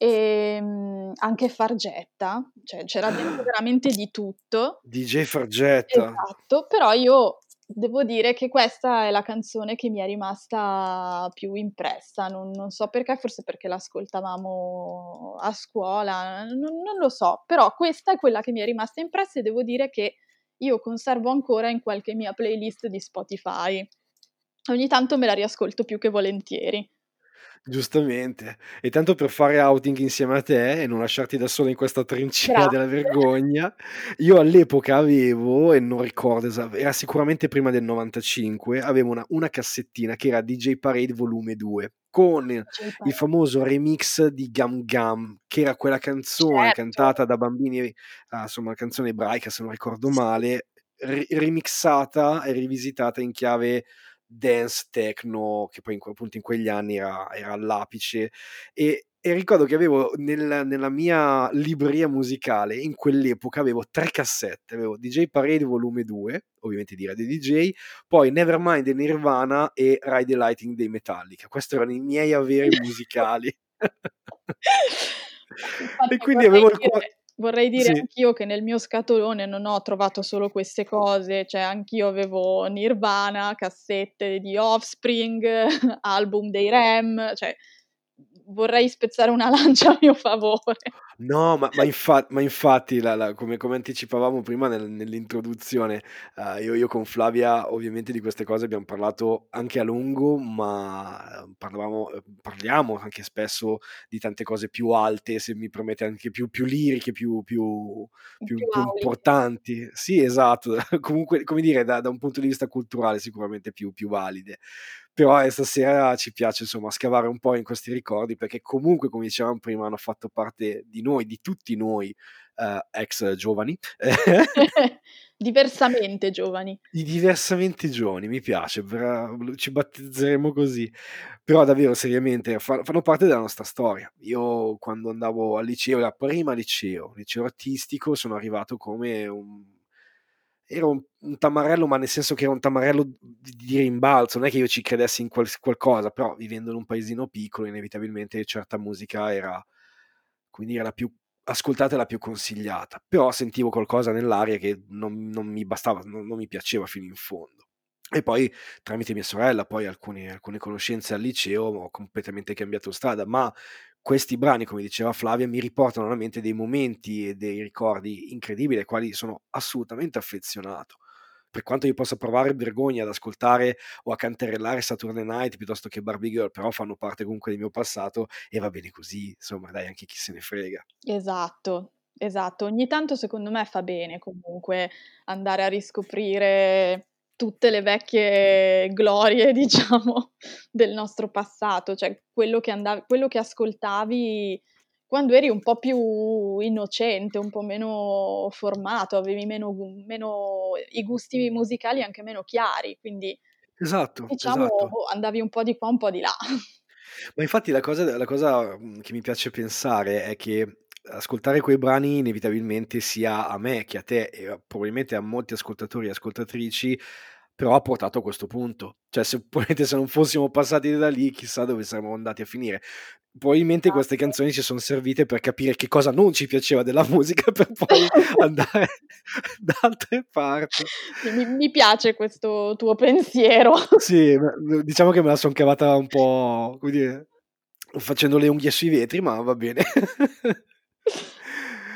e ehm, anche Fargetta, cioè c'era dentro veramente di tutto. DJ Fargetta. Esatto, però io devo dire che questa è la canzone che mi è rimasta più impressa, non, non so perché, forse perché l'ascoltavamo a scuola, non, non, lo so, però questa è quella che mi è rimasta impressa e devo dire che io conservo ancora in qualche mia playlist di Spotify. Ogni tanto me la riascolto più che volentieri. Giustamente. E tanto per fare outing insieme a te e non lasciarti da solo in questa trincea Grazie. della vergogna, io all'epoca avevo, e non ricordo esatto, era sicuramente prima del 95, avevo una, una cassettina che era DJ Parade volume 2 con il famoso remix di Gum Gum, che era quella canzone certo. cantata da bambini, eh, insomma, canzone ebraica se non ricordo male, ri- remixata e rivisitata in chiave dance techno che poi in, appunto in quegli anni era, era all'apice. E, e, ricordo che avevo nel, nella mia libreria musicale in quell'epoca avevo tre cassette. Avevo DJ Parade volume 2 ovviamente di Radio DJ poi Nevermind di Nirvana e Ride the Lighting dei Metallica. Questi erano i miei averi musicali. E quindi avevo il cuore Vorrei dire sì. anch'io che nel mio scatolone non ho trovato solo queste cose, cioè anch'io avevo Nirvana, cassette di Offspring, album dei Rem, cioè vorrei spezzare una lancia a mio favore. No, ma, ma, infa- ma infatti, la, la, come, come, anticipavamo prima nel, nell'introduzione, uh, io, io, con Flavia ovviamente di queste cose abbiamo parlato anche a lungo, ma parlavamo, eh, parliamo anche spesso di tante cose più alte, se mi permette anche più, più liriche, più, più, più, più importanti. Sì, esatto, comunque, come dire, da, da, un punto di vista culturale sicuramente più, più valide però eh, stasera ci piace insomma scavare un po' in questi ricordi perché comunque come dicevamo prima hanno fatto parte di noi, di tutti noi eh, ex giovani. diversamente giovani. I diversamente giovani, mi piace, ci battezzeremo così. Però davvero seriamente fanno parte della nostra storia. Io quando andavo al liceo, la prima liceo, liceo artistico, sono arrivato come un era un, un, tamarello, ma nel senso che era un tamarello di, di rimbalzo, non è che io ci credessi in qual, qualcosa, però vivendo in un paesino piccolo, inevitabilmente certa musica era, quindi era la più ascoltata e la più consigliata, però sentivo qualcosa nell'aria che non, non mi bastava, non, non, mi piaceva fino in fondo. E poi tramite mia sorella, poi alcune, alcune conoscenze al liceo, ho completamente cambiato strada, ma questi brani, come diceva Flavia, mi riportano alla mente dei momenti e dei ricordi incredibili ai quali sono assolutamente affezionato. Per quanto io possa provare vergogna ad ascoltare o a canterellare Saturday Night piuttosto che Barbie Girl, però fanno parte comunque del mio passato e va bene così, insomma, dai, anche chi se ne frega. Esatto, esatto. Ogni tanto secondo me fa bene comunque andare a riscoprire tutte le vecchie glorie, diciamo, del nostro passato, cioè quello che, andavi, quello che ascoltavi quando eri un po' più innocente, un po' meno formato, avevi meno, meno i gusti musicali anche meno chiari, quindi esatto, diciamo esatto. Boh, andavi un po' di qua, un po' di là. Ma infatti la cosa, la cosa mhmm, che mi piace pensare è che ascoltare quei brani inevitabilmente sia a me che a te e probabilmente a molti ascoltatori e ascoltatrici però ha portato a questo punto. Cioè, se, se non fossimo passati da lì, chissà dove saremmo andati a finire. Probabilmente queste esatto. canzoni ci sono servite per capire che cosa non ci piaceva della musica per poi andare da altre parti. Mi, mi, piace questo tuo pensiero. Sì, diciamo che me la sono cavata un po', come dire, facendo le unghie sui vetri, ma va bene.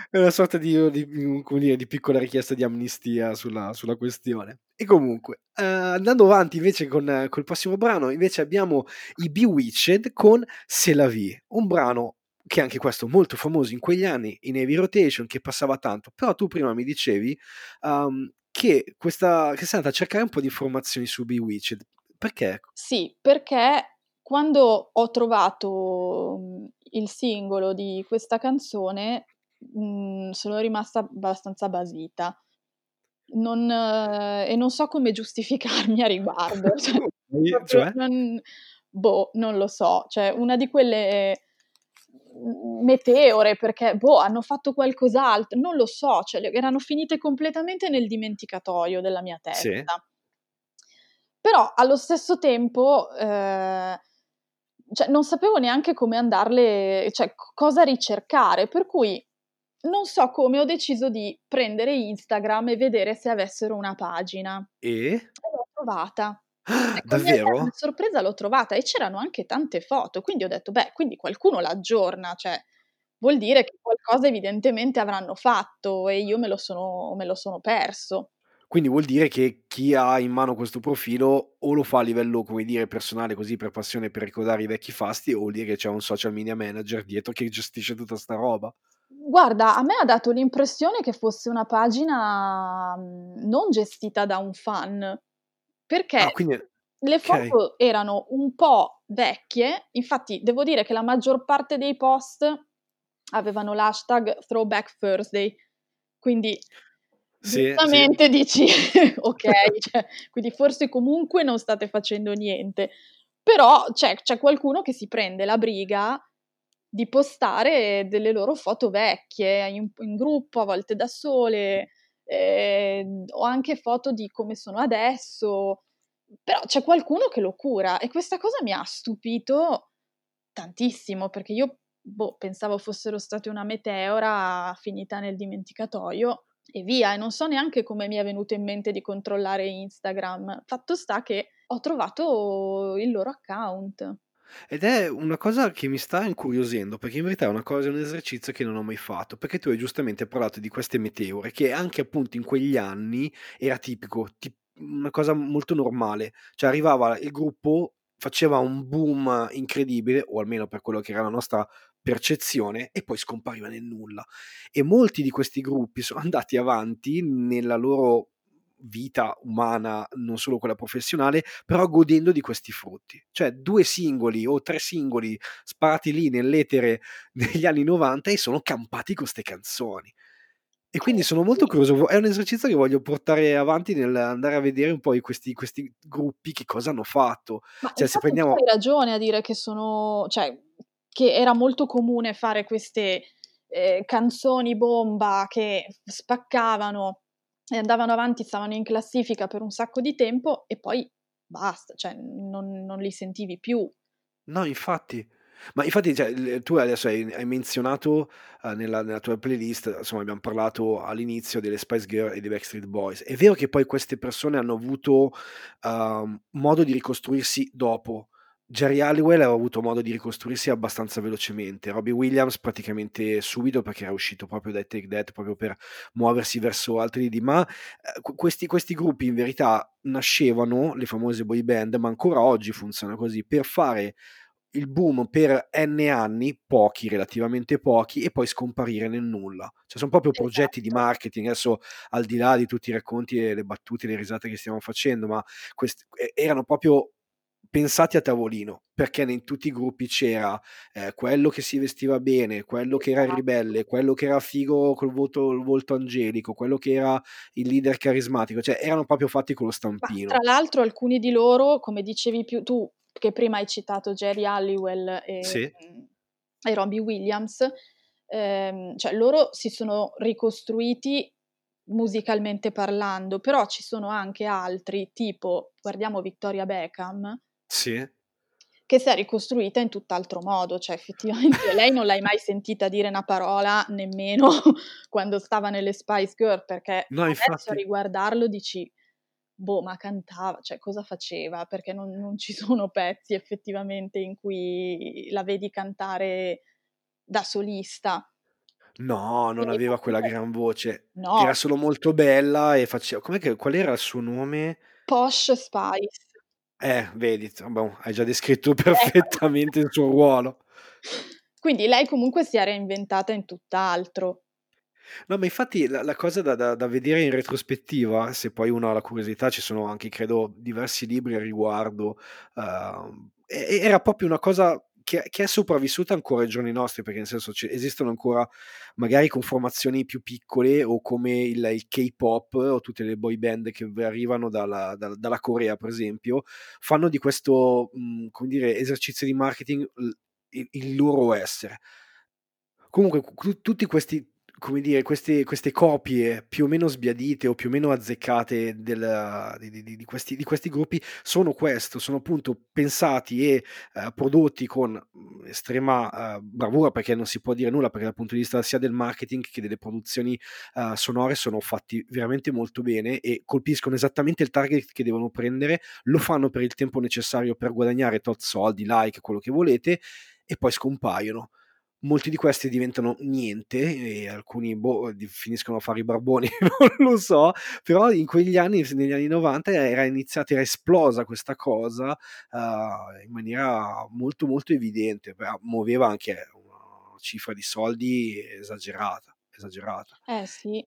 È una sorta di, di, dire, di, piccola richiesta di amnistia sulla, sulla questione. E comunque, uh, andando avanti invece con col prossimo brano, invece abbiamo i Bewitched con C'est la vie, un brano che anche questo molto famoso in quegli anni in Heavy Rotation, che passava tanto. Però tu prima mi dicevi um, che, questa, che sei andata a cercare un po' di informazioni su Bewitched. Perché? Sì, perché quando ho trovato il singolo di questa canzone mhmm, sono rimasta abbastanza basita. Non e non so come giustificarmi a riguardo, cioè cioè? non boh, non lo so, cioè una di quelle mhmm, meteore perché, boh, hanno fatto qualcos'altro, non lo so, cioè erano finite completamente nel dimenticatoio della mia testa. Sì. Però allo stesso tempo, ehm, cioè non sapevo neanche come andarle cioè cosa ricercare, per cui non so come ho deciso di prendere Instagram e vedere se avessero una pagina. E? E l'ho trovata. Ah, davvero? Una sorpresa l'ho trovata e c'erano anche tante foto, quindi ho detto, beh, quindi qualcuno l'aggiorna, cioè vuol dire che qualcosa evidentemente avranno fatto e io me lo sono, me lo sono perso. Quindi vuol dire che chi ha in mano questo profilo o lo fa a livello, come dire, personale, così per passione, per ricordare i vecchi fasti, o vuol dire che c'è un social media manager dietro che gestisce tutta sta roba? Guarda, a me ha dato l'impressione che fosse una pagina, mhmm, non gestita da un fan, perché Ah, quindi le okay. foto erano un po' vecchie, infatti devo dire che la maggior parte dei post avevano l'hashtag Throwback Thursday, quindi Sì, sì. dici: "Okay, cioè, quindi forse comunque non state facendo niente". Però c'è c'è qualcuno che si prende la briga di postare delle loro foto vecchie in, in gruppo, a volte da sole, eh, o anche foto di come sono adesso. Però c'è qualcuno che lo cura e questa cosa mi ha stupito tantissimo perché io boh, pensavo fossero state una meteora finita nel dimenticatoio e via, e non so neanche come mi è venuto in mente di controllare Instagram. Fatto sta che ho trovato il loro account. Ed è una cosa che mi sta incuriosendo, perché in verità è una cosa un esercizio che non ho mai fatto, perché tu hai giustamente parlato di queste meteore, che anche appunto in quegli anni era tipico, tip una cosa molto normale. Cioè arrivava il gruppo, faceva un boom incredibile, o almeno per quello che era la nostra percezione, e poi scompariva nel nulla. E molti di questi gruppi sono andati avanti nella loro vita umana, non solo quella professionale, però godendo di questi frutti. Cioè due singoli o tre singoli sparati lì nell'etere negli anni 90 e sono campati con queste canzoni. E quindi sono molto curioso, è un esercizio che voglio portare avanti nell'andare a vedere un po' questi, questi gruppi che cosa hanno fatto. Ma cioè, se prendiamo... hai ragione a dire che sono, cioè, che era molto comune fare queste eh, canzoni bomba che spaccavano e andavano avanti, stavano in classifica per un sacco di tempo e poi basta, cioè non, non li sentivi più. No, infatti. Ma infatti, cioè, tu adesso hai, hai menzionato uh, nella, nella, tua playlist, insomma, abbiamo parlato all'inizio delle Spice Girl e dei Backstreet Boys. È vero che poi queste persone hanno avuto uh, modo di ricostruirsi dopo, Jerry Halliwell aveva avuto modo di ricostruirsi abbastanza velocemente, Robbie Williams praticamente subito perché era uscito proprio dai Take That, proprio per muoversi verso altri lidi, ma eh, questi, questi gruppi in verità nascevano, le famose boy band, ma ancora oggi funziona così, per fare il boom per n anni, pochi, relativamente pochi, e poi scomparire nel nulla. Cioè sono proprio progetti di esatto. marketing, adesso al di là di tutti i racconti e le battute le risate che stiamo facendo, ma questi, erano proprio pensati a tavolino, perché in tutti i gruppi c'era eh, quello che si vestiva bene, quello che era il esatto. ribelle, quello che era figo col volto, il volto angelico, quello che era il leader carismatico, cioè erano proprio fatti con lo stampino. Ma, tra l'altro alcuni di loro, come dicevi più tu, che prima hai citato Jerry Halliwell e, sì. e Robbie Williams, ehm, cioè loro si sono ricostruiti musicalmente parlando, però ci sono anche altri, tipo, guardiamo Victoria Beckham, sì. che si è ricostruita in tutt'altro modo, cioè effettivamente lei non l'hai mai sentita dire una parola nemmeno quando stava nelle Spice Girl, perché no, adesso infatti... a riguardarlo dici boh, ma cantava, cioè cosa faceva? Perché non, non ci sono pezzi effettivamente in cui la vedi cantare da solista. No, non Quindi aveva quella gran voce. No. Era solo molto bella e faceva... Com'è che... Qual era il suo nome? Posh Spice. Eh, vedi, boh, hai già descritto ecco. perfettamente il suo ruolo. Quindi lei comunque si è reinventata in tutt'altro. No, ma infatti la, la cosa da, da, da, vedere in retrospettiva, se poi uno ha la curiosità, ci sono anche, credo, diversi libri a riguardo, uh, era proprio una cosa che, che, è sopravvissuta ancora ai giorni nostri, perché nel senso esistono ancora magari conformazioni più piccole o come il, il, K-pop o tutte le boy band che arrivano dalla, da, dalla Corea, per esempio, fanno di questo, mh, come dire, esercizio di marketing il, il loro essere. Comunque, tutti questi come dire, queste, queste, copie più o meno sbiadite o più o meno azzeccate del, di, di, di, questi, di, questi, gruppi sono questo, sono appunto pensati e uh, prodotti con mm, estrema uh, bravura perché non si può dire nulla perché dal punto di vista sia del marketing che delle produzioni uh, sonore sono fatti veramente molto bene e colpiscono esattamente il target che devono prendere, lo fanno per il tempo necessario per guadagnare tot soldi, like, quello che volete e poi scompaiono molti di questi diventano niente e alcuni boh, finiscono a fare i barboni, non lo so, però in quegli anni, negli anni 90 era iniziata, era esplosa questa cosa uh, in maniera molto molto evidente, muoveva anche una cifra di soldi esagerata, esagerata. Eh sì.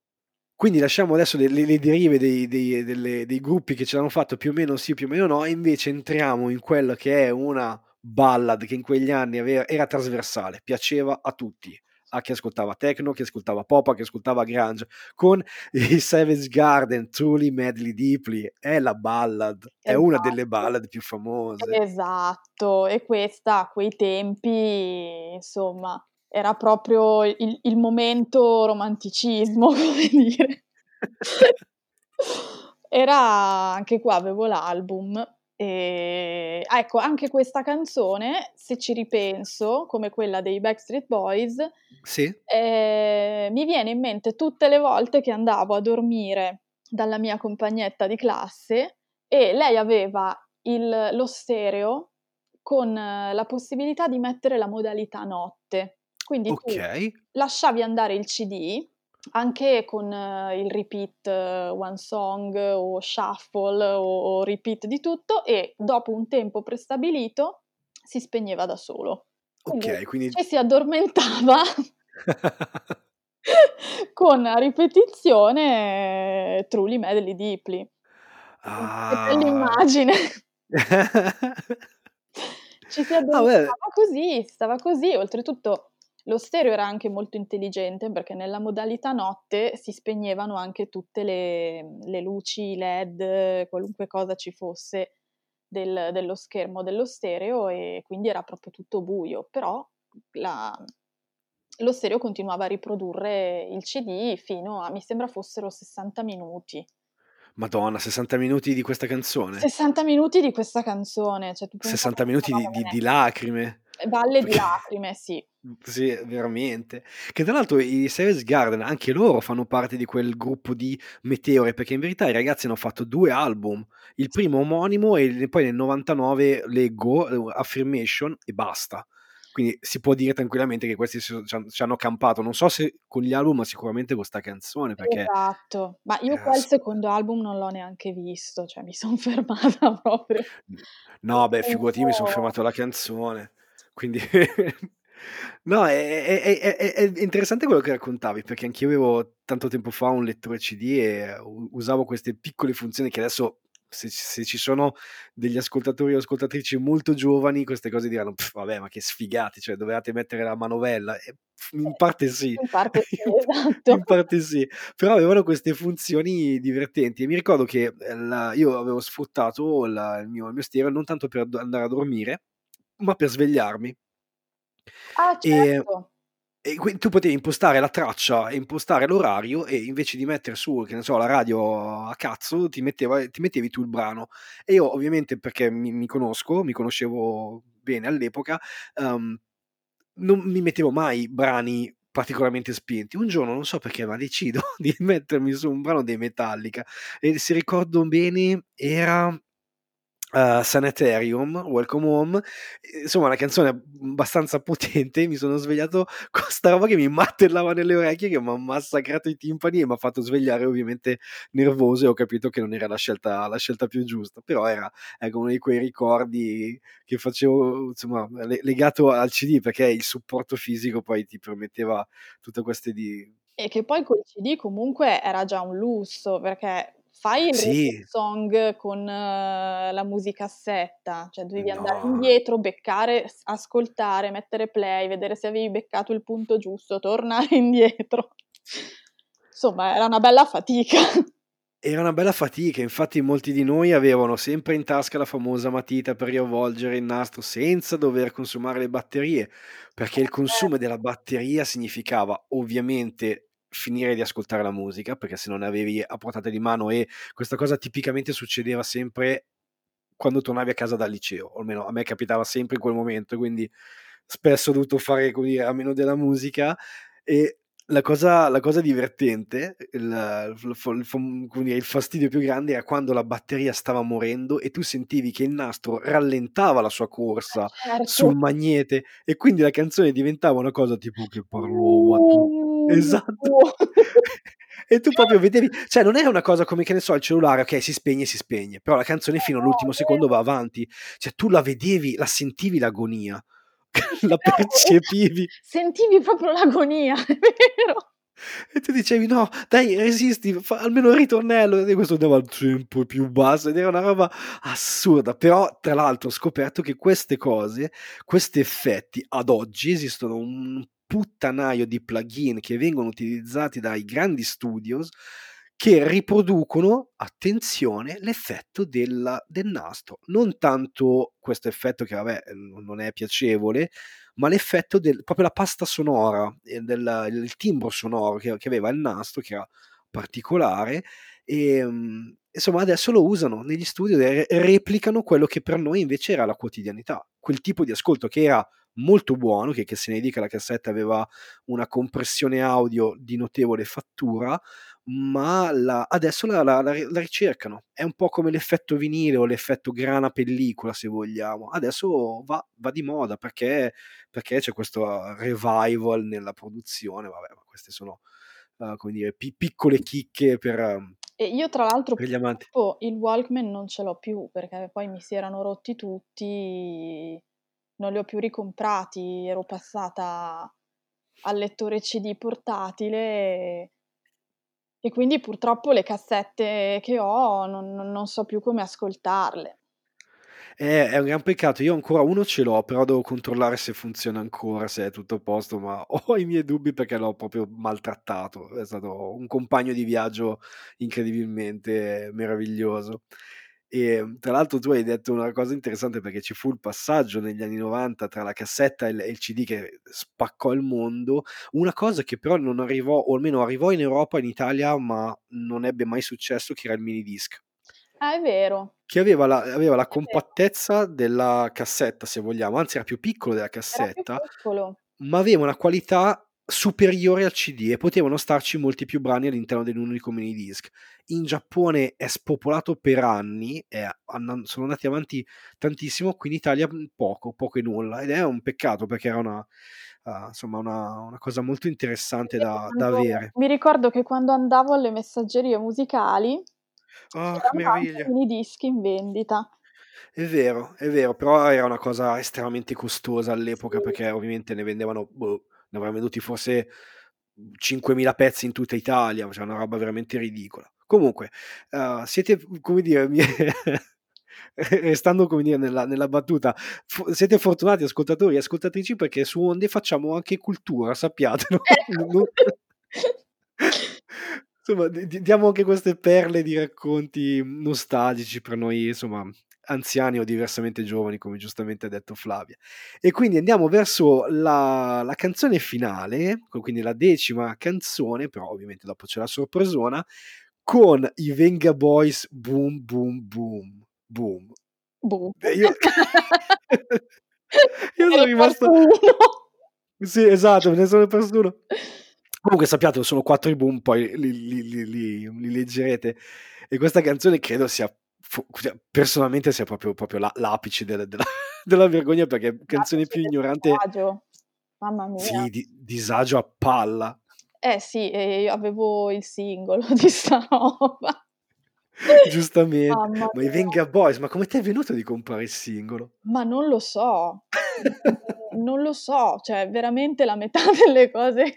Quindi lasciamo adesso le, le derive dei, dei, delle, dei gruppi che ce l'hanno fatto più o meno sì, più o meno no, e invece entriamo in quella che è una ballad che in quegli anni aveva, era trasversale, piaceva a tutti, a chi ascoltava techno, a chi ascoltava pop, a chi ascoltava grunge, con i Savage Garden, Truly Madly Deeply, è la ballad, esatto. è una delle esatto. ballad più famose. Esatto, e questa a quei tempi, insomma, era proprio il, il momento romanticismo, come dire. era anche qua avevo l'album e ecco, anche questa canzone, se ci ripenso, come quella dei Backstreet Boys, sì. eh, mi viene in mente tutte le volte che andavo a dormire dalla mia compagnetta di classe e lei aveva il, lo stereo con la possibilità di mettere la modalità notte. Quindi okay. tu lasciavi andare il CD anche con uh, il repeat uh, one song o shuffle o, o, repeat di tutto e dopo un tempo prestabilito si spegneva da solo. Quindi ok, quindi... Ci si addormentava con a ripetizione uh, Truly Medley Deeply. Ah. Che bell'immagine! Ci si ah, addormentava ah, così, stava così, oltretutto lo stereo era anche molto intelligente perché nella modalità notte si spegnevano anche tutte le, le luci LED, qualunque cosa ci fosse del, dello schermo dello stereo e quindi era proprio tutto buio, però la, lo stereo continuava a riprodurre il CD fino a, mi sembra fossero 60 minuti. Madonna, 60 minuti di questa canzone? 60 minuti di questa canzone. Cioè, 60 minuti di, di, di, lacrime. Balle di lacrime, sì. Sì, veramente. Che tra l'altro i Savage Garden, anche loro fanno parte di quel gruppo di meteore, perché in verità i ragazzi hanno fatto 2 album. Il primo omonimo e poi nel '99 leggo, uhm, Affirmation e basta. Quindi si può dire tranquillamente che questi c'han c'hanno campato. Non so se con gli album, ma sicuramente con 'sta canzone perché Esatto. Ma io il assurda. secondo album non l'ho neanche visto, cioè mi son fermata proprio. No beh, figurati, io mi son fermato alla canzone. Quindi no, è è è è interessante quello che raccontavi, perché anch'io avevo tanto tempo fa un lettore CD e usavo queste piccole funzioni che adesso se se ci sono degli ascoltatori o ascoltatrici molto giovani, queste cose diranno: "Vabbè, ma che sfigati, cioè dovevate mettere la manovella." E in Eh, parte sì, in parte sì, in esatto. parte sì. Però avevano queste funzioni divertenti e mi ricordo che, ehm, la io avevo sfruttato la il mio il mio stereo non tanto per andare a dormire, ma per svegliarmi. Ah, E certo. e qui tu potevi impostare la traccia e impostare l'orario e invece di mettere su, che ne so, la radio a cazzo, ti metteva ti mettevi tu il brano. E io ovviamente perché mi mi conosco, mi conoscevo bene all'epoca, uhm, non mi mettevo mai brani particolarmente spinti. Un giorno, non so perché, ma decido di mettermi su un brano dei Metallica e se ricordo bene era, uhm, Sanitarium, Welcome Home, insomma una canzone abbastanza potente, mi sono svegliato con 'sta roba che mi martellava nelle orecchie, che m'ha massacrato i timpani e m'ha fatto svegliare ovviamente nervoso e ho capito che non era la scelta la scelta più giusta. Però era, ecco, uno di quei ricordi che facevo, insomma, le legato al CD, perché il supporto fisico poi ti permetteva tutte queste di E che poi col CD comunque era già un lusso, perché fai il Sì. song con la musicassetta, cioè andare No. indietro, beccare, ascoltare, mettere play, vedere se avevi beccato il punto giusto, tornare indietro. Insomma era una bella fatica. Era una bella fatica, infatti molti di noi avevano sempre in tasca la famosa matita per riavvolgere il nastro senza dover consumare le batterie, perché il consumo della batteria significava ovviamente finire di ascoltare la musica, perché se non ne avevi a portata di mano e questa cosa tipicamente succedeva sempre quando tornavi a casa dal liceo, o almeno a me capitava sempre in quel momento, quindi spesso ho dovuto fare, dire, a meno della musica e la cosa la cosa divertente, il il dire, il fastidio più grande era quando la batteria stava morendo e tu sentivi che il nastro rallentava la sua corsa certo. sul magnete e quindi la canzone diventava una cosa tipo che parlava tu esatto. E tu proprio vedevi cioè non era una cosa come, che ne so, il cellulare, okay, si spegne, si spegne, però la canzone Eh fino no, all'ultimo è secondo va avanti. Cioè tu la vedevi, la sentivi l'agonia, la Bravo, esa percepivi. sentivi proprio l'agonia, è vero. E tu dicevi: "No, dai resisti, fa almeno il ritornello." E questo andava sempre più basso ed era una roba assurda. Però tra l'altro ho scoperto che queste cose, questi effetti ad oggi esistono un puttanaio di plugin che vengono utilizzati dai grandi studios che riproducono, attenzione, l'effetto del del nastro. Non tanto questo effetto che vabbè, non è piacevole, ma l'effetto del proprio la pasta sonora e del il timbro sonoro che che aveva il nastro, che era particolare, ehm, insomma adesso lo usano negli studio e re replicano quello che per noi invece era la quotidianità. Quel tipo di ascolto che era molto buono, che che se ne dica la cassetta aveva una compressione audio di notevole fattura, ma la adesso la la la ri la ricercano. È un po' come l'effetto vinile o l'effetto grana pellicola se vogliamo. Adesso va va di moda perché perché c'è questo revival nella produzione, vabbè, ma queste sono, uhm, come dire, pi piccole chicche per E io tra l'altro per gli amanti. purtroppo il Walkman non ce l'ho più, perché poi mi si erano rotti tutti, non li ho più ricomprati, ero passata al lettore CD portatile e quindi purtroppo le cassette che ho non non non so più come ascoltarle. Eh, è un gran peccato. Io ancora uno ce l'ho, però devo controllare se funziona ancora, se è tutto a posto, ma ho i miei dubbi perché l'ho proprio maltrattato. È stato un compagno di viaggio incredibilmente meraviglioso. Ehm, tra l'altro tu hai detto una cosa interessante perché ci fu il passaggio negli anni '90 tra la cassetta e il e CD che spaccò il mondo. Una cosa che però non arrivò o almeno arrivò in Europa, in Italia, ma non ebbe mai successo, che era il mini disc. Ah, è vero. Che aveva la aveva la compattezza della cassetta se vogliamo, anzi era più piccolo della cassetta ma aveva una qualità superiore al CD e potevano starci molti più brani all'interno dell'unico mini disc. In Giappone è spopolato per anni, è, sono andati avanti tantissimo, qui in Italia poco, poco e nulla, ed è un peccato perché era una, uh, insomma una, una, cosa molto interessante da, da, avere. Mi ricordo che quando andavo alle messaggerie musicali oh, c'erano mini disc in vendita. È vero, è vero, però era una cosa estremamente costosa all'epoca sì. perché ovviamente ne vendevano, boh, ne avranno venduti forse 5.000 pezzi in tutta Italia, cioè una roba veramente ridicola. Comunque, uh, siete, come dire, restando come dire nella, nella battuta, f- siete fortunati ascoltatori e ascoltatrici perché su Onde facciamo anche cultura, sappiatelo. Ecco. insomma, diamo anche queste perle di racconti nostalgici per noi, insomma, anziani o diversamente giovani, come giustamente ha detto Flavia. E quindi andiamo verso la, la canzone finale, quindi la decima canzone, però ovviamente dopo c'è la sorpresona, con i Venga Boys Boom Boom Boom Boom. Boom. io... io sono rimasto... Sì, esatto, me ne sono perso uno. Comunque sappiate, sono quattro i boom, poi li, li, li, li leggerete. E questa canzone credo sia personalmente sia proprio, proprio la, l'apice della, della, della, vergogna perché canzone più ignorante disagio. mamma mia. Sì, di, disagio a palla. Eh sì io avevo il singolo di sta roba. Giustamente. Mamma ma i Venga Boys ma come ti è venuto di comprare il singolo? ma non lo so. Non lo so cioè veramente la metà delle cose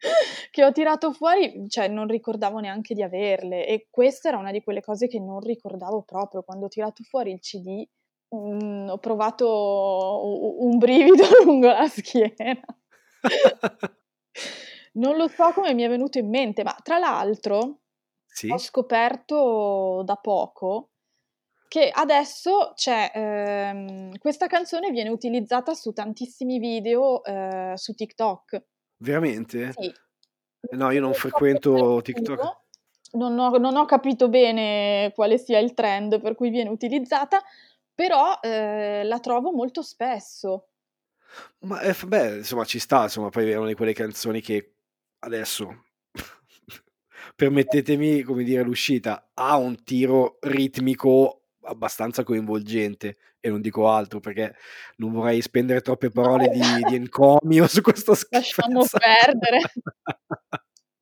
che ho tirato fuori, cioè non ricordavo neanche di averle e questa era una di quelle cose che non ricordavo proprio. Quando ho tirato fuori il CD mh, ho provato un brivido lungo la schiena. non lo so come mi è venuto in mente, ma tra l'altro sì? ho scoperto da poco che adesso c'è ehm, questa canzone viene utilizzata su tantissimi video eh, su TikTok. Veramente? Sì. No, io non frequento TikTok. Non ho, non ho, capito bene quale sia il trend per cui viene utilizzata, però eh, la trovo molto spesso. Ma eh, beh, insomma, ci sta, insomma, poi è una di quelle canzoni che adesso, permettetemi, come dire, l'uscita, ha un tiro ritmico abbastanza coinvolgente e non dico altro perché non vorrei spendere troppe parole di, di encomio su questo schifo. Lasciamo perdere.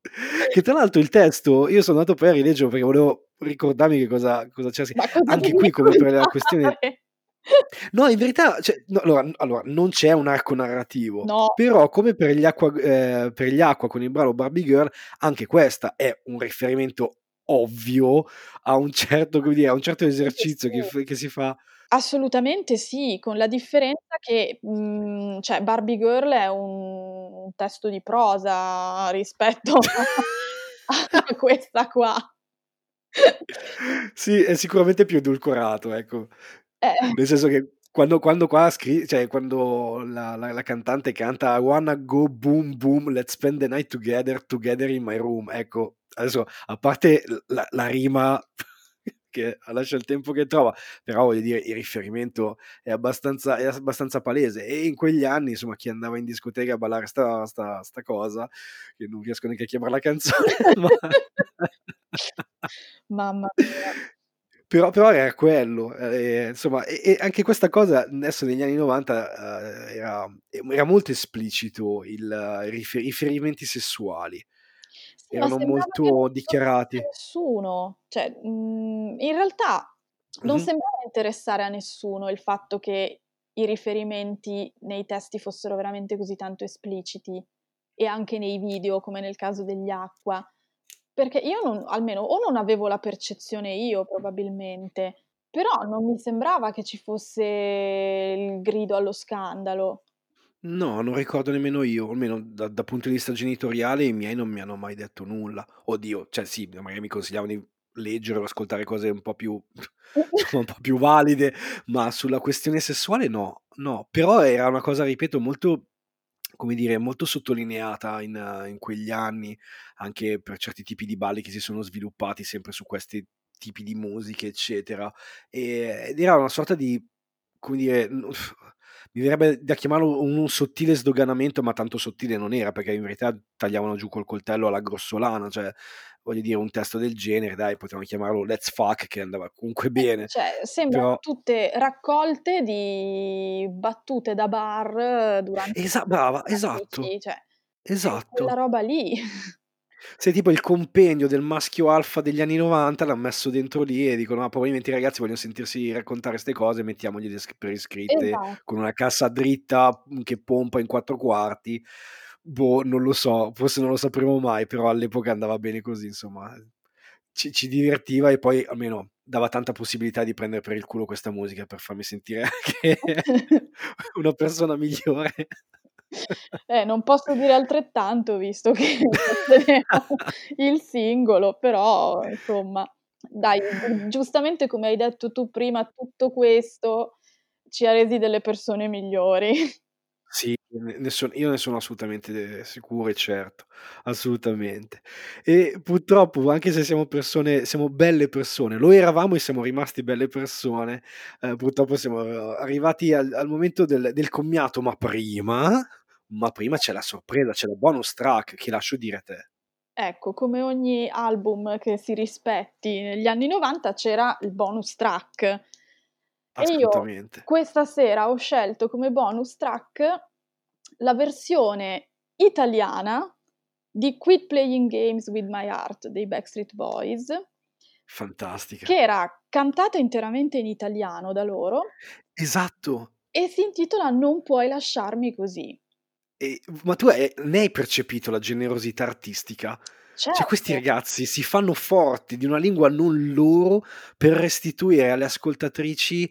che tra l'altro il testo, io sono andato poi a rileggerlo perché volevo ricordarmi che cosa, cosa c'era. Anche qui come per la questione... No, in verità, cioè, no, allora, allora, non c'è un arco narrativo, no. però come per gli, acqua, eh, per gli Acqua con il brano Barbie Girl, anche questa è un riferimento ovvio a un certo, come dire, a un certo esercizio sì, sì. Che, che, si fa. Assolutamente sì, con la differenza che mh, cioè Barbie Girl è un, un testo di prosa rispetto a questa qua. sì, è sicuramente più edulcorato, ecco. Eh. Nel senso che quando, quando qua scri- cioè quando la, la, la, cantante canta I wanna go boom boom, let's spend the night together, together in my room, ecco, adesso a parte la, la rima che lascia il tempo che trova, però voglio dire il riferimento è abbastanza, è abbastanza palese e in quegli anni insomma chi andava in discoteca a ballare sta, sta, sta cosa, che non riesco neanche a chiamare la canzone, ma... mamma mia. Però, però, era quello, eh, insomma, e, e, anche questa cosa adesso negli anni 90 eh, era, era, molto esplicito il, i rifer- riferimenti sessuali erano molto dichiarati. Nessuno, cioè, mh, mhmm, in realtà non mm-hmm. sembrava interessare a nessuno il fatto che i riferimenti nei testi fossero veramente così tanto espliciti e anche nei video, come nel caso degli acqua. Perché io non, almeno, o non avevo la percezione io probabilmente, però non mi sembrava che ci fosse il grido allo scandalo. No, non ricordo nemmeno io, almeno da, da punto di vista genitoriale i miei non mi hanno mai detto nulla. Oddio, cioè sì, magari mi consigliavano di leggere o ascoltare cose un po' più, un po' più valide, ma sulla questione sessuale no, no. Però era una cosa, ripeto, molto, come dire, molto sottolineata in, in quegli anni, anche per certi tipi di balli che si sono sviluppati sempre su questi tipi di musiche, eccetera. E, ed era una sorta di come dire, mi verrebbe da chiamarlo un sottile sdoganamento, ma tanto sottile non era, perché in verità tagliavano giù col coltello alla grossolana, cioè voglio dire un testo del genere, dai, potevamo chiamarlo Let's Fuck che andava comunque Eh, bene, cioè sembrano però tutte raccolte di battute da bar durante Esa brava, esatto, cioè quella esatto. roba lì. Sì, tipo il compendio del maschio alfa degli anni '90 l'han messo dentro lì e dicono: "Ah, probabilmente i ragazzi vogliono sentirsi raccontare 'ste cose, mettiamogliele per iscritte con Esatto. una cassa dritta, mhmm, che pompa in 4 quarti." Boh, non lo so, forse non lo sapremo mai, però all'epoca andava bene così, insomma. Ci ci divertiva e poi almeno dava tanta possibilità di prendere per il culo questa musica per farmi sentire anche una persona migliore. Eh, non posso dire altrettanto visto che il singolo, però insomma dai, giustamente come hai detto tu prima, tutto questo ci ha resi delle persone migliori. Sì, ne son io ne sono assolutamente sicuro e certo, assolutamente. E purtroppo, anche se siamo persone siamo belle persone, lo eravamo e siamo rimasti belle persone, ehm, purtroppo siamo arrivati al al momento del del commiato, ma prima ma prima c'è la sorpresa, c'è la bonus track che lascio dire a te. Ecco, come ogni album che si rispetti negli anni '90 c'era il bonus track. E io questa sera ho scelto come bonus track la versione italiana di "Quit Playing Games with My Heart" dei Backstreet Boys Fantastica. che era cantata interamente in italiano da loro Esatto. e si intitola "Non puoi lasciarmi così". E ma tu hai ne hai percepito la generosità artistica? Cioè questi Certo. ragazzi si fanno forti di una lingua non loro per restituire alle ascoltatrici,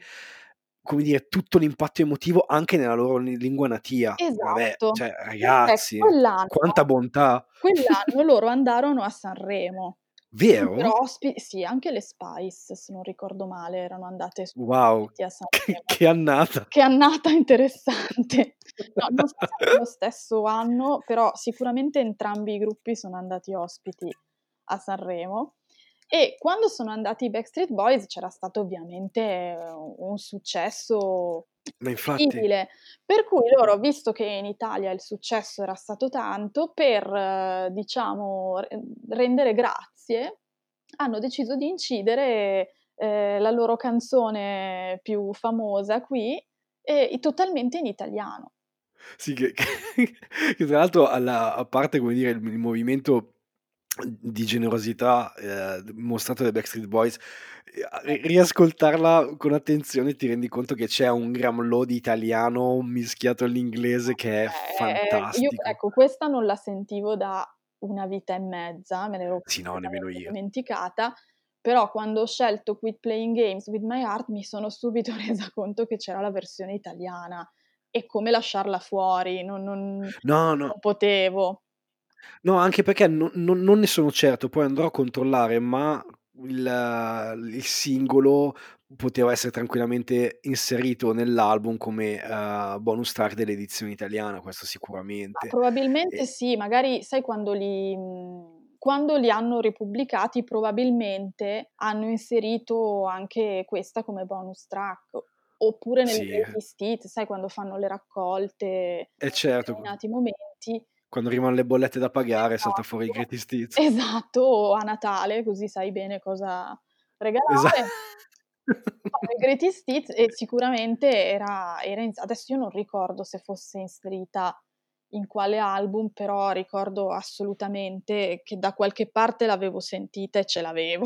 come dire, tutto l'impatto emotivo anche nella loro li lingua natia. Vabbè, Esatto. cioè Tant'è ragazzi, quanta quell'anno bontà. quell'anno loro andarono a Sanremo. Vero? Ospi sì, anche le Spice, se non ricordo male, erano andate su Wow, a che Sanremo. che annata. Che annata interessante. No, non so se nello stesso anno, però sicuramente entrambi i gruppi sono andati ospiti a Sanremo e quando sono andati i Backstreet Boys c'era stato ovviamente un successo Ma infatti. incredibile, per cui loro, visto che in Italia il successo era stato tanto, per diciamo re rendere grazie, hanno deciso di incidere, ehm, la loro canzone più famosa qui, e totalmente in italiano. Sì, che che che tra l'altro alla a parte come dire il il movimento di generosità, d mostrato dai Backstreet Boys, ri riascoltarla con attenzione ti rendi conto che c'è un gramlò di italiano mischiato all'inglese che è Eh, ehm, io fantastico. ecco questa non la sentivo da una vita e mezza, me l'ero Sì, no, nemmeno completamente io. dimenticata, però quando ho scelto "Quit Playing Games with My Heart" mi sono subito resa conto che c'era la versione italiana e come lasciarla fuori, non non No, no. non potevo. No, anche perché no non non ne sono certo, poi andrò a controllare, ma il il singolo poteva essere tranquillamente inserito nell'album come, ehm, bonus track dell'edizione italiana, questo Ma sicuramente. probabilmente E sì, magari sai quando li mhmm, quando li hanno ripubblicati probabilmente hanno inserito anche questa come bonus track, oppure nelle Sì. hits, sai quando fanno le raccolte Eh in certo, q determinati momenti. Quando arrivano le bollette da pagare salta fuori i Esatto, greatest hits. esatto, o a Natale così sai bene cosa regalare. Fanno i greatest hits e sicuramente era era ins adesso io non ricordo se fosse inserita in quale album, però ricordo assolutamente che da qualche parte l'avevo sentita e ce l'avevo.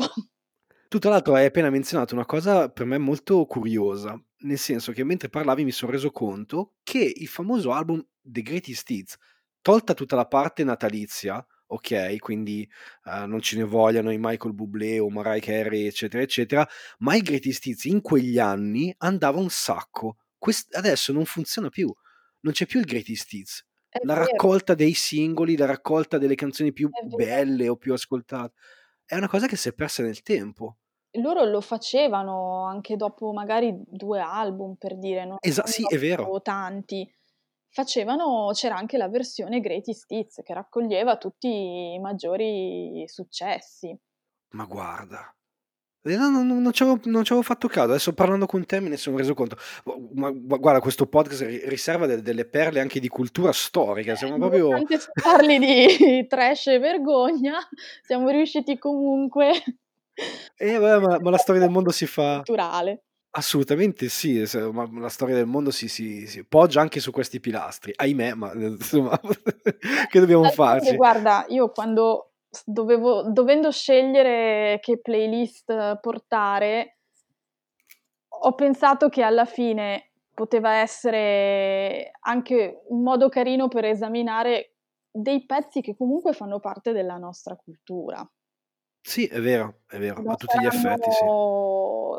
Tu tra l'altro hai appena menzionato una cosa per me molto curiosa, nel senso che mentre parlavi mi son reso conto che il famoso album The Greatest Hits, tolta tutta la parte natalizia, okay, quindi, ehm, non ce ne vogliano i Michael Bublé o Mariah Carey, eccetera, eccetera, ma i Greatest Hits in quegli anni andava un sacco. Quest adesso non funziona più, non c'è più il Greatest Hits. È La vero. raccolta dei singoli, la raccolta delle canzoni più È vero. belle o più ascolta è una cosa che si è persa nel tempo. Loro lo facevano anche dopo magari 2 album per dire, non Esa sì, è vero. tanti. Facevano c'era anche la versione greatest hits che raccoglieva tutti i maggiori successi. Ma guarda. Eh, no, no, non c'avevo non c'avevo fatto caso. Adesso parlando con te me ne sono reso conto. Ma gu guarda questo podcast ri riserva de delle perle anche di cultura storica, Eh, siamo proprio nonostante si parli di trash e vergogna, siamo riusciti comunque Eh beh, ma ma la storia del mondo si fa culturale. Assolutamente sì, la storia del mondo si si si poggia anche su questi pilastri. Ahimè, ma, ehm, insomma che dobbiamo D'altronde farci? guarda, io quando dovevo dovendo scegliere che playlist portare ho pensato che alla fine poteva essere anche un modo carino per esaminare dei pezzi che comunque fanno parte della nostra cultura. Sì, è vero, è vero, Non a tutti gli effetti sì.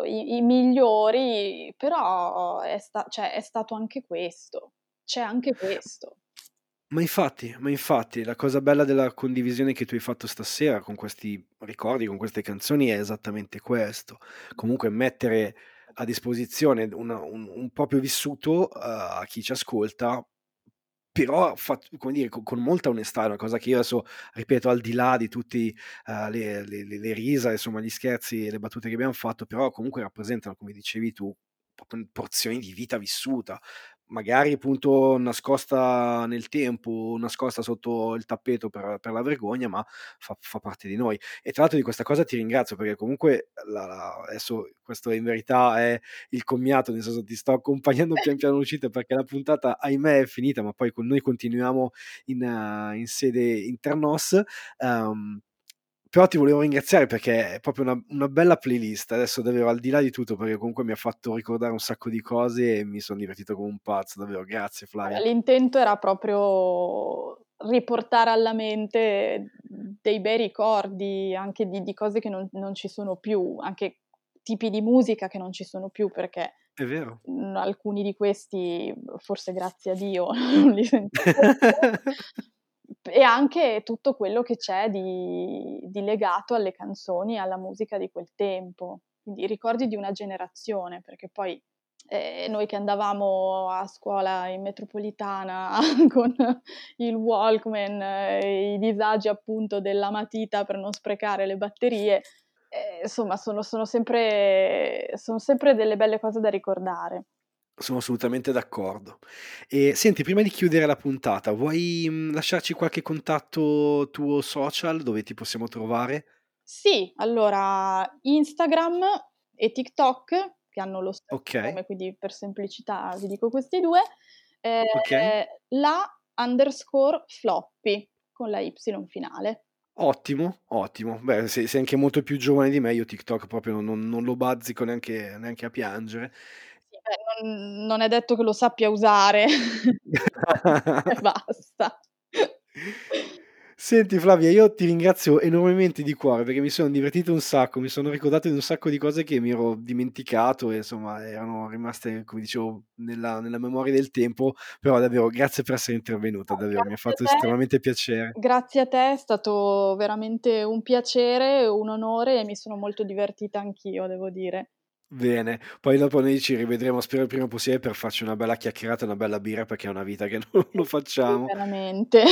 i i migliori, però è sta cioè è stato anche questo. C'è anche questo. Ma infatti, ma infatti, la cosa bella della condivisione che tu hai fatto stasera con questi ricordi, con queste canzoni è esattamente questo. Comunque mettere a disposizione una un un proprio vissuto, uhm, a chi ci ascolta, però come dire, co con molta onestà, è una cosa che io adesso ripeto, al di là di tutti, uhm, le le le le risa, insomma gli scherzi e le battute che abbiam fatto, però comunque rappresentano, come dicevi tu, porzioni di vita vissuta. Magari appunto nascosta nel tempo, nascosta sotto il tappeto per per la vergogna, ma fa fa parte di noi. E tra l'altro di questa cosa ti ringrazio perché comunque la la adesso questo in verità è il commiato, nel senso ti sto accompagnando pian piano all'uscita perché la puntata ahimè è finita, ma poi con noi continuiamo in in sede internos. Uhm, però ti volevo ringraziare perché è proprio una una bella playlist. Adesso davvero al di là di tutto, perché comunque mi ha fatto ricordare un sacco di cose e mi son divertito come un pazzo, davvero. Grazie Flavia. l'intento era proprio riportare alla mente dei bei ricordi, anche di di cose che non non ci sono più, anche tipi di musica che non ci sono più perché, È vero. alcuni di questi, forse grazie a Dio, non li sentiamo. E anche tutto quello che c'è di di legato alle canzoni e alla musica di quel tempo. Quindi ricordi di una generazione, perché poi, ehm, noi che andavamo a scuola in metropolitana con il Walkman e i disagi appunto della matita per non sprecare le batterie, ehm, insomma sono sono sempre son sempre delle belle cose da ricordare. Sono assolutamente d'accordo. E senti, prima di chiudere la puntata, vuoi, mhmm, lasciarci qualche contatto tuo social dove ti possiamo trovare? Sì, allora Instagram e TikTok, che hanno lo stesso Okay. nome, quindi per semplicità vi dico questi 2, ehm, Okay. la_floppy con la Y finale. Ottimo, ottimo. Beh, sei sei anche molto più giovane di me, io TikTok proprio non non lo bazzico neanche neanche a piangere. Beh, non non è detto che lo sappia usare e basta. Senti Flavia, io ti ringrazio enormemente di cuore perché mi sono divertito un sacco, mi sono ricordato di un sacco di cose che mi ero dimenticato e insomma erano rimaste, come dicevo, nella nella memoria del tempo, però davvero grazie per essere intervenuta, davvero, mi ha grazie fatto te. estremamente piacere. Grazie a te, è stato veramente un piacere, un onore e mi sono molto divertita anch'io, devo dire. Bene, poi dopo noi ci rivedremo, spero il prima possibile per farci una bella chiacchierata una bella birra perché è una vita che non lo facciamo. veramente.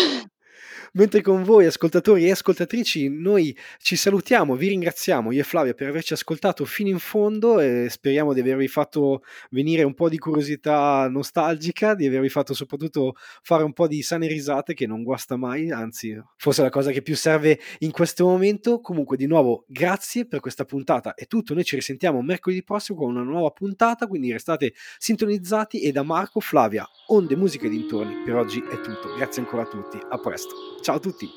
Mentre con voi ascoltatori e ascoltatrici noi ci salutiamo, vi ringraziamo io e Flavia per averci ascoltato fino in fondo e speriamo di avervi fatto venire un po' di curiosità nostalgica, di avervi fatto soprattutto fare un po' di sane risate che non guasta mai, anzi forse è la cosa che più serve in questo momento. Comunque di nuovo grazie per questa puntata, è tutto, noi ci risentiamo mercoledì prossimo con una nuova puntata, quindi restate sintonizzati e da Marco, Flavia, Onde, Musica e Dintorni per oggi è tutto. Grazie ancora a tutti, a presto. Ciao a tutti.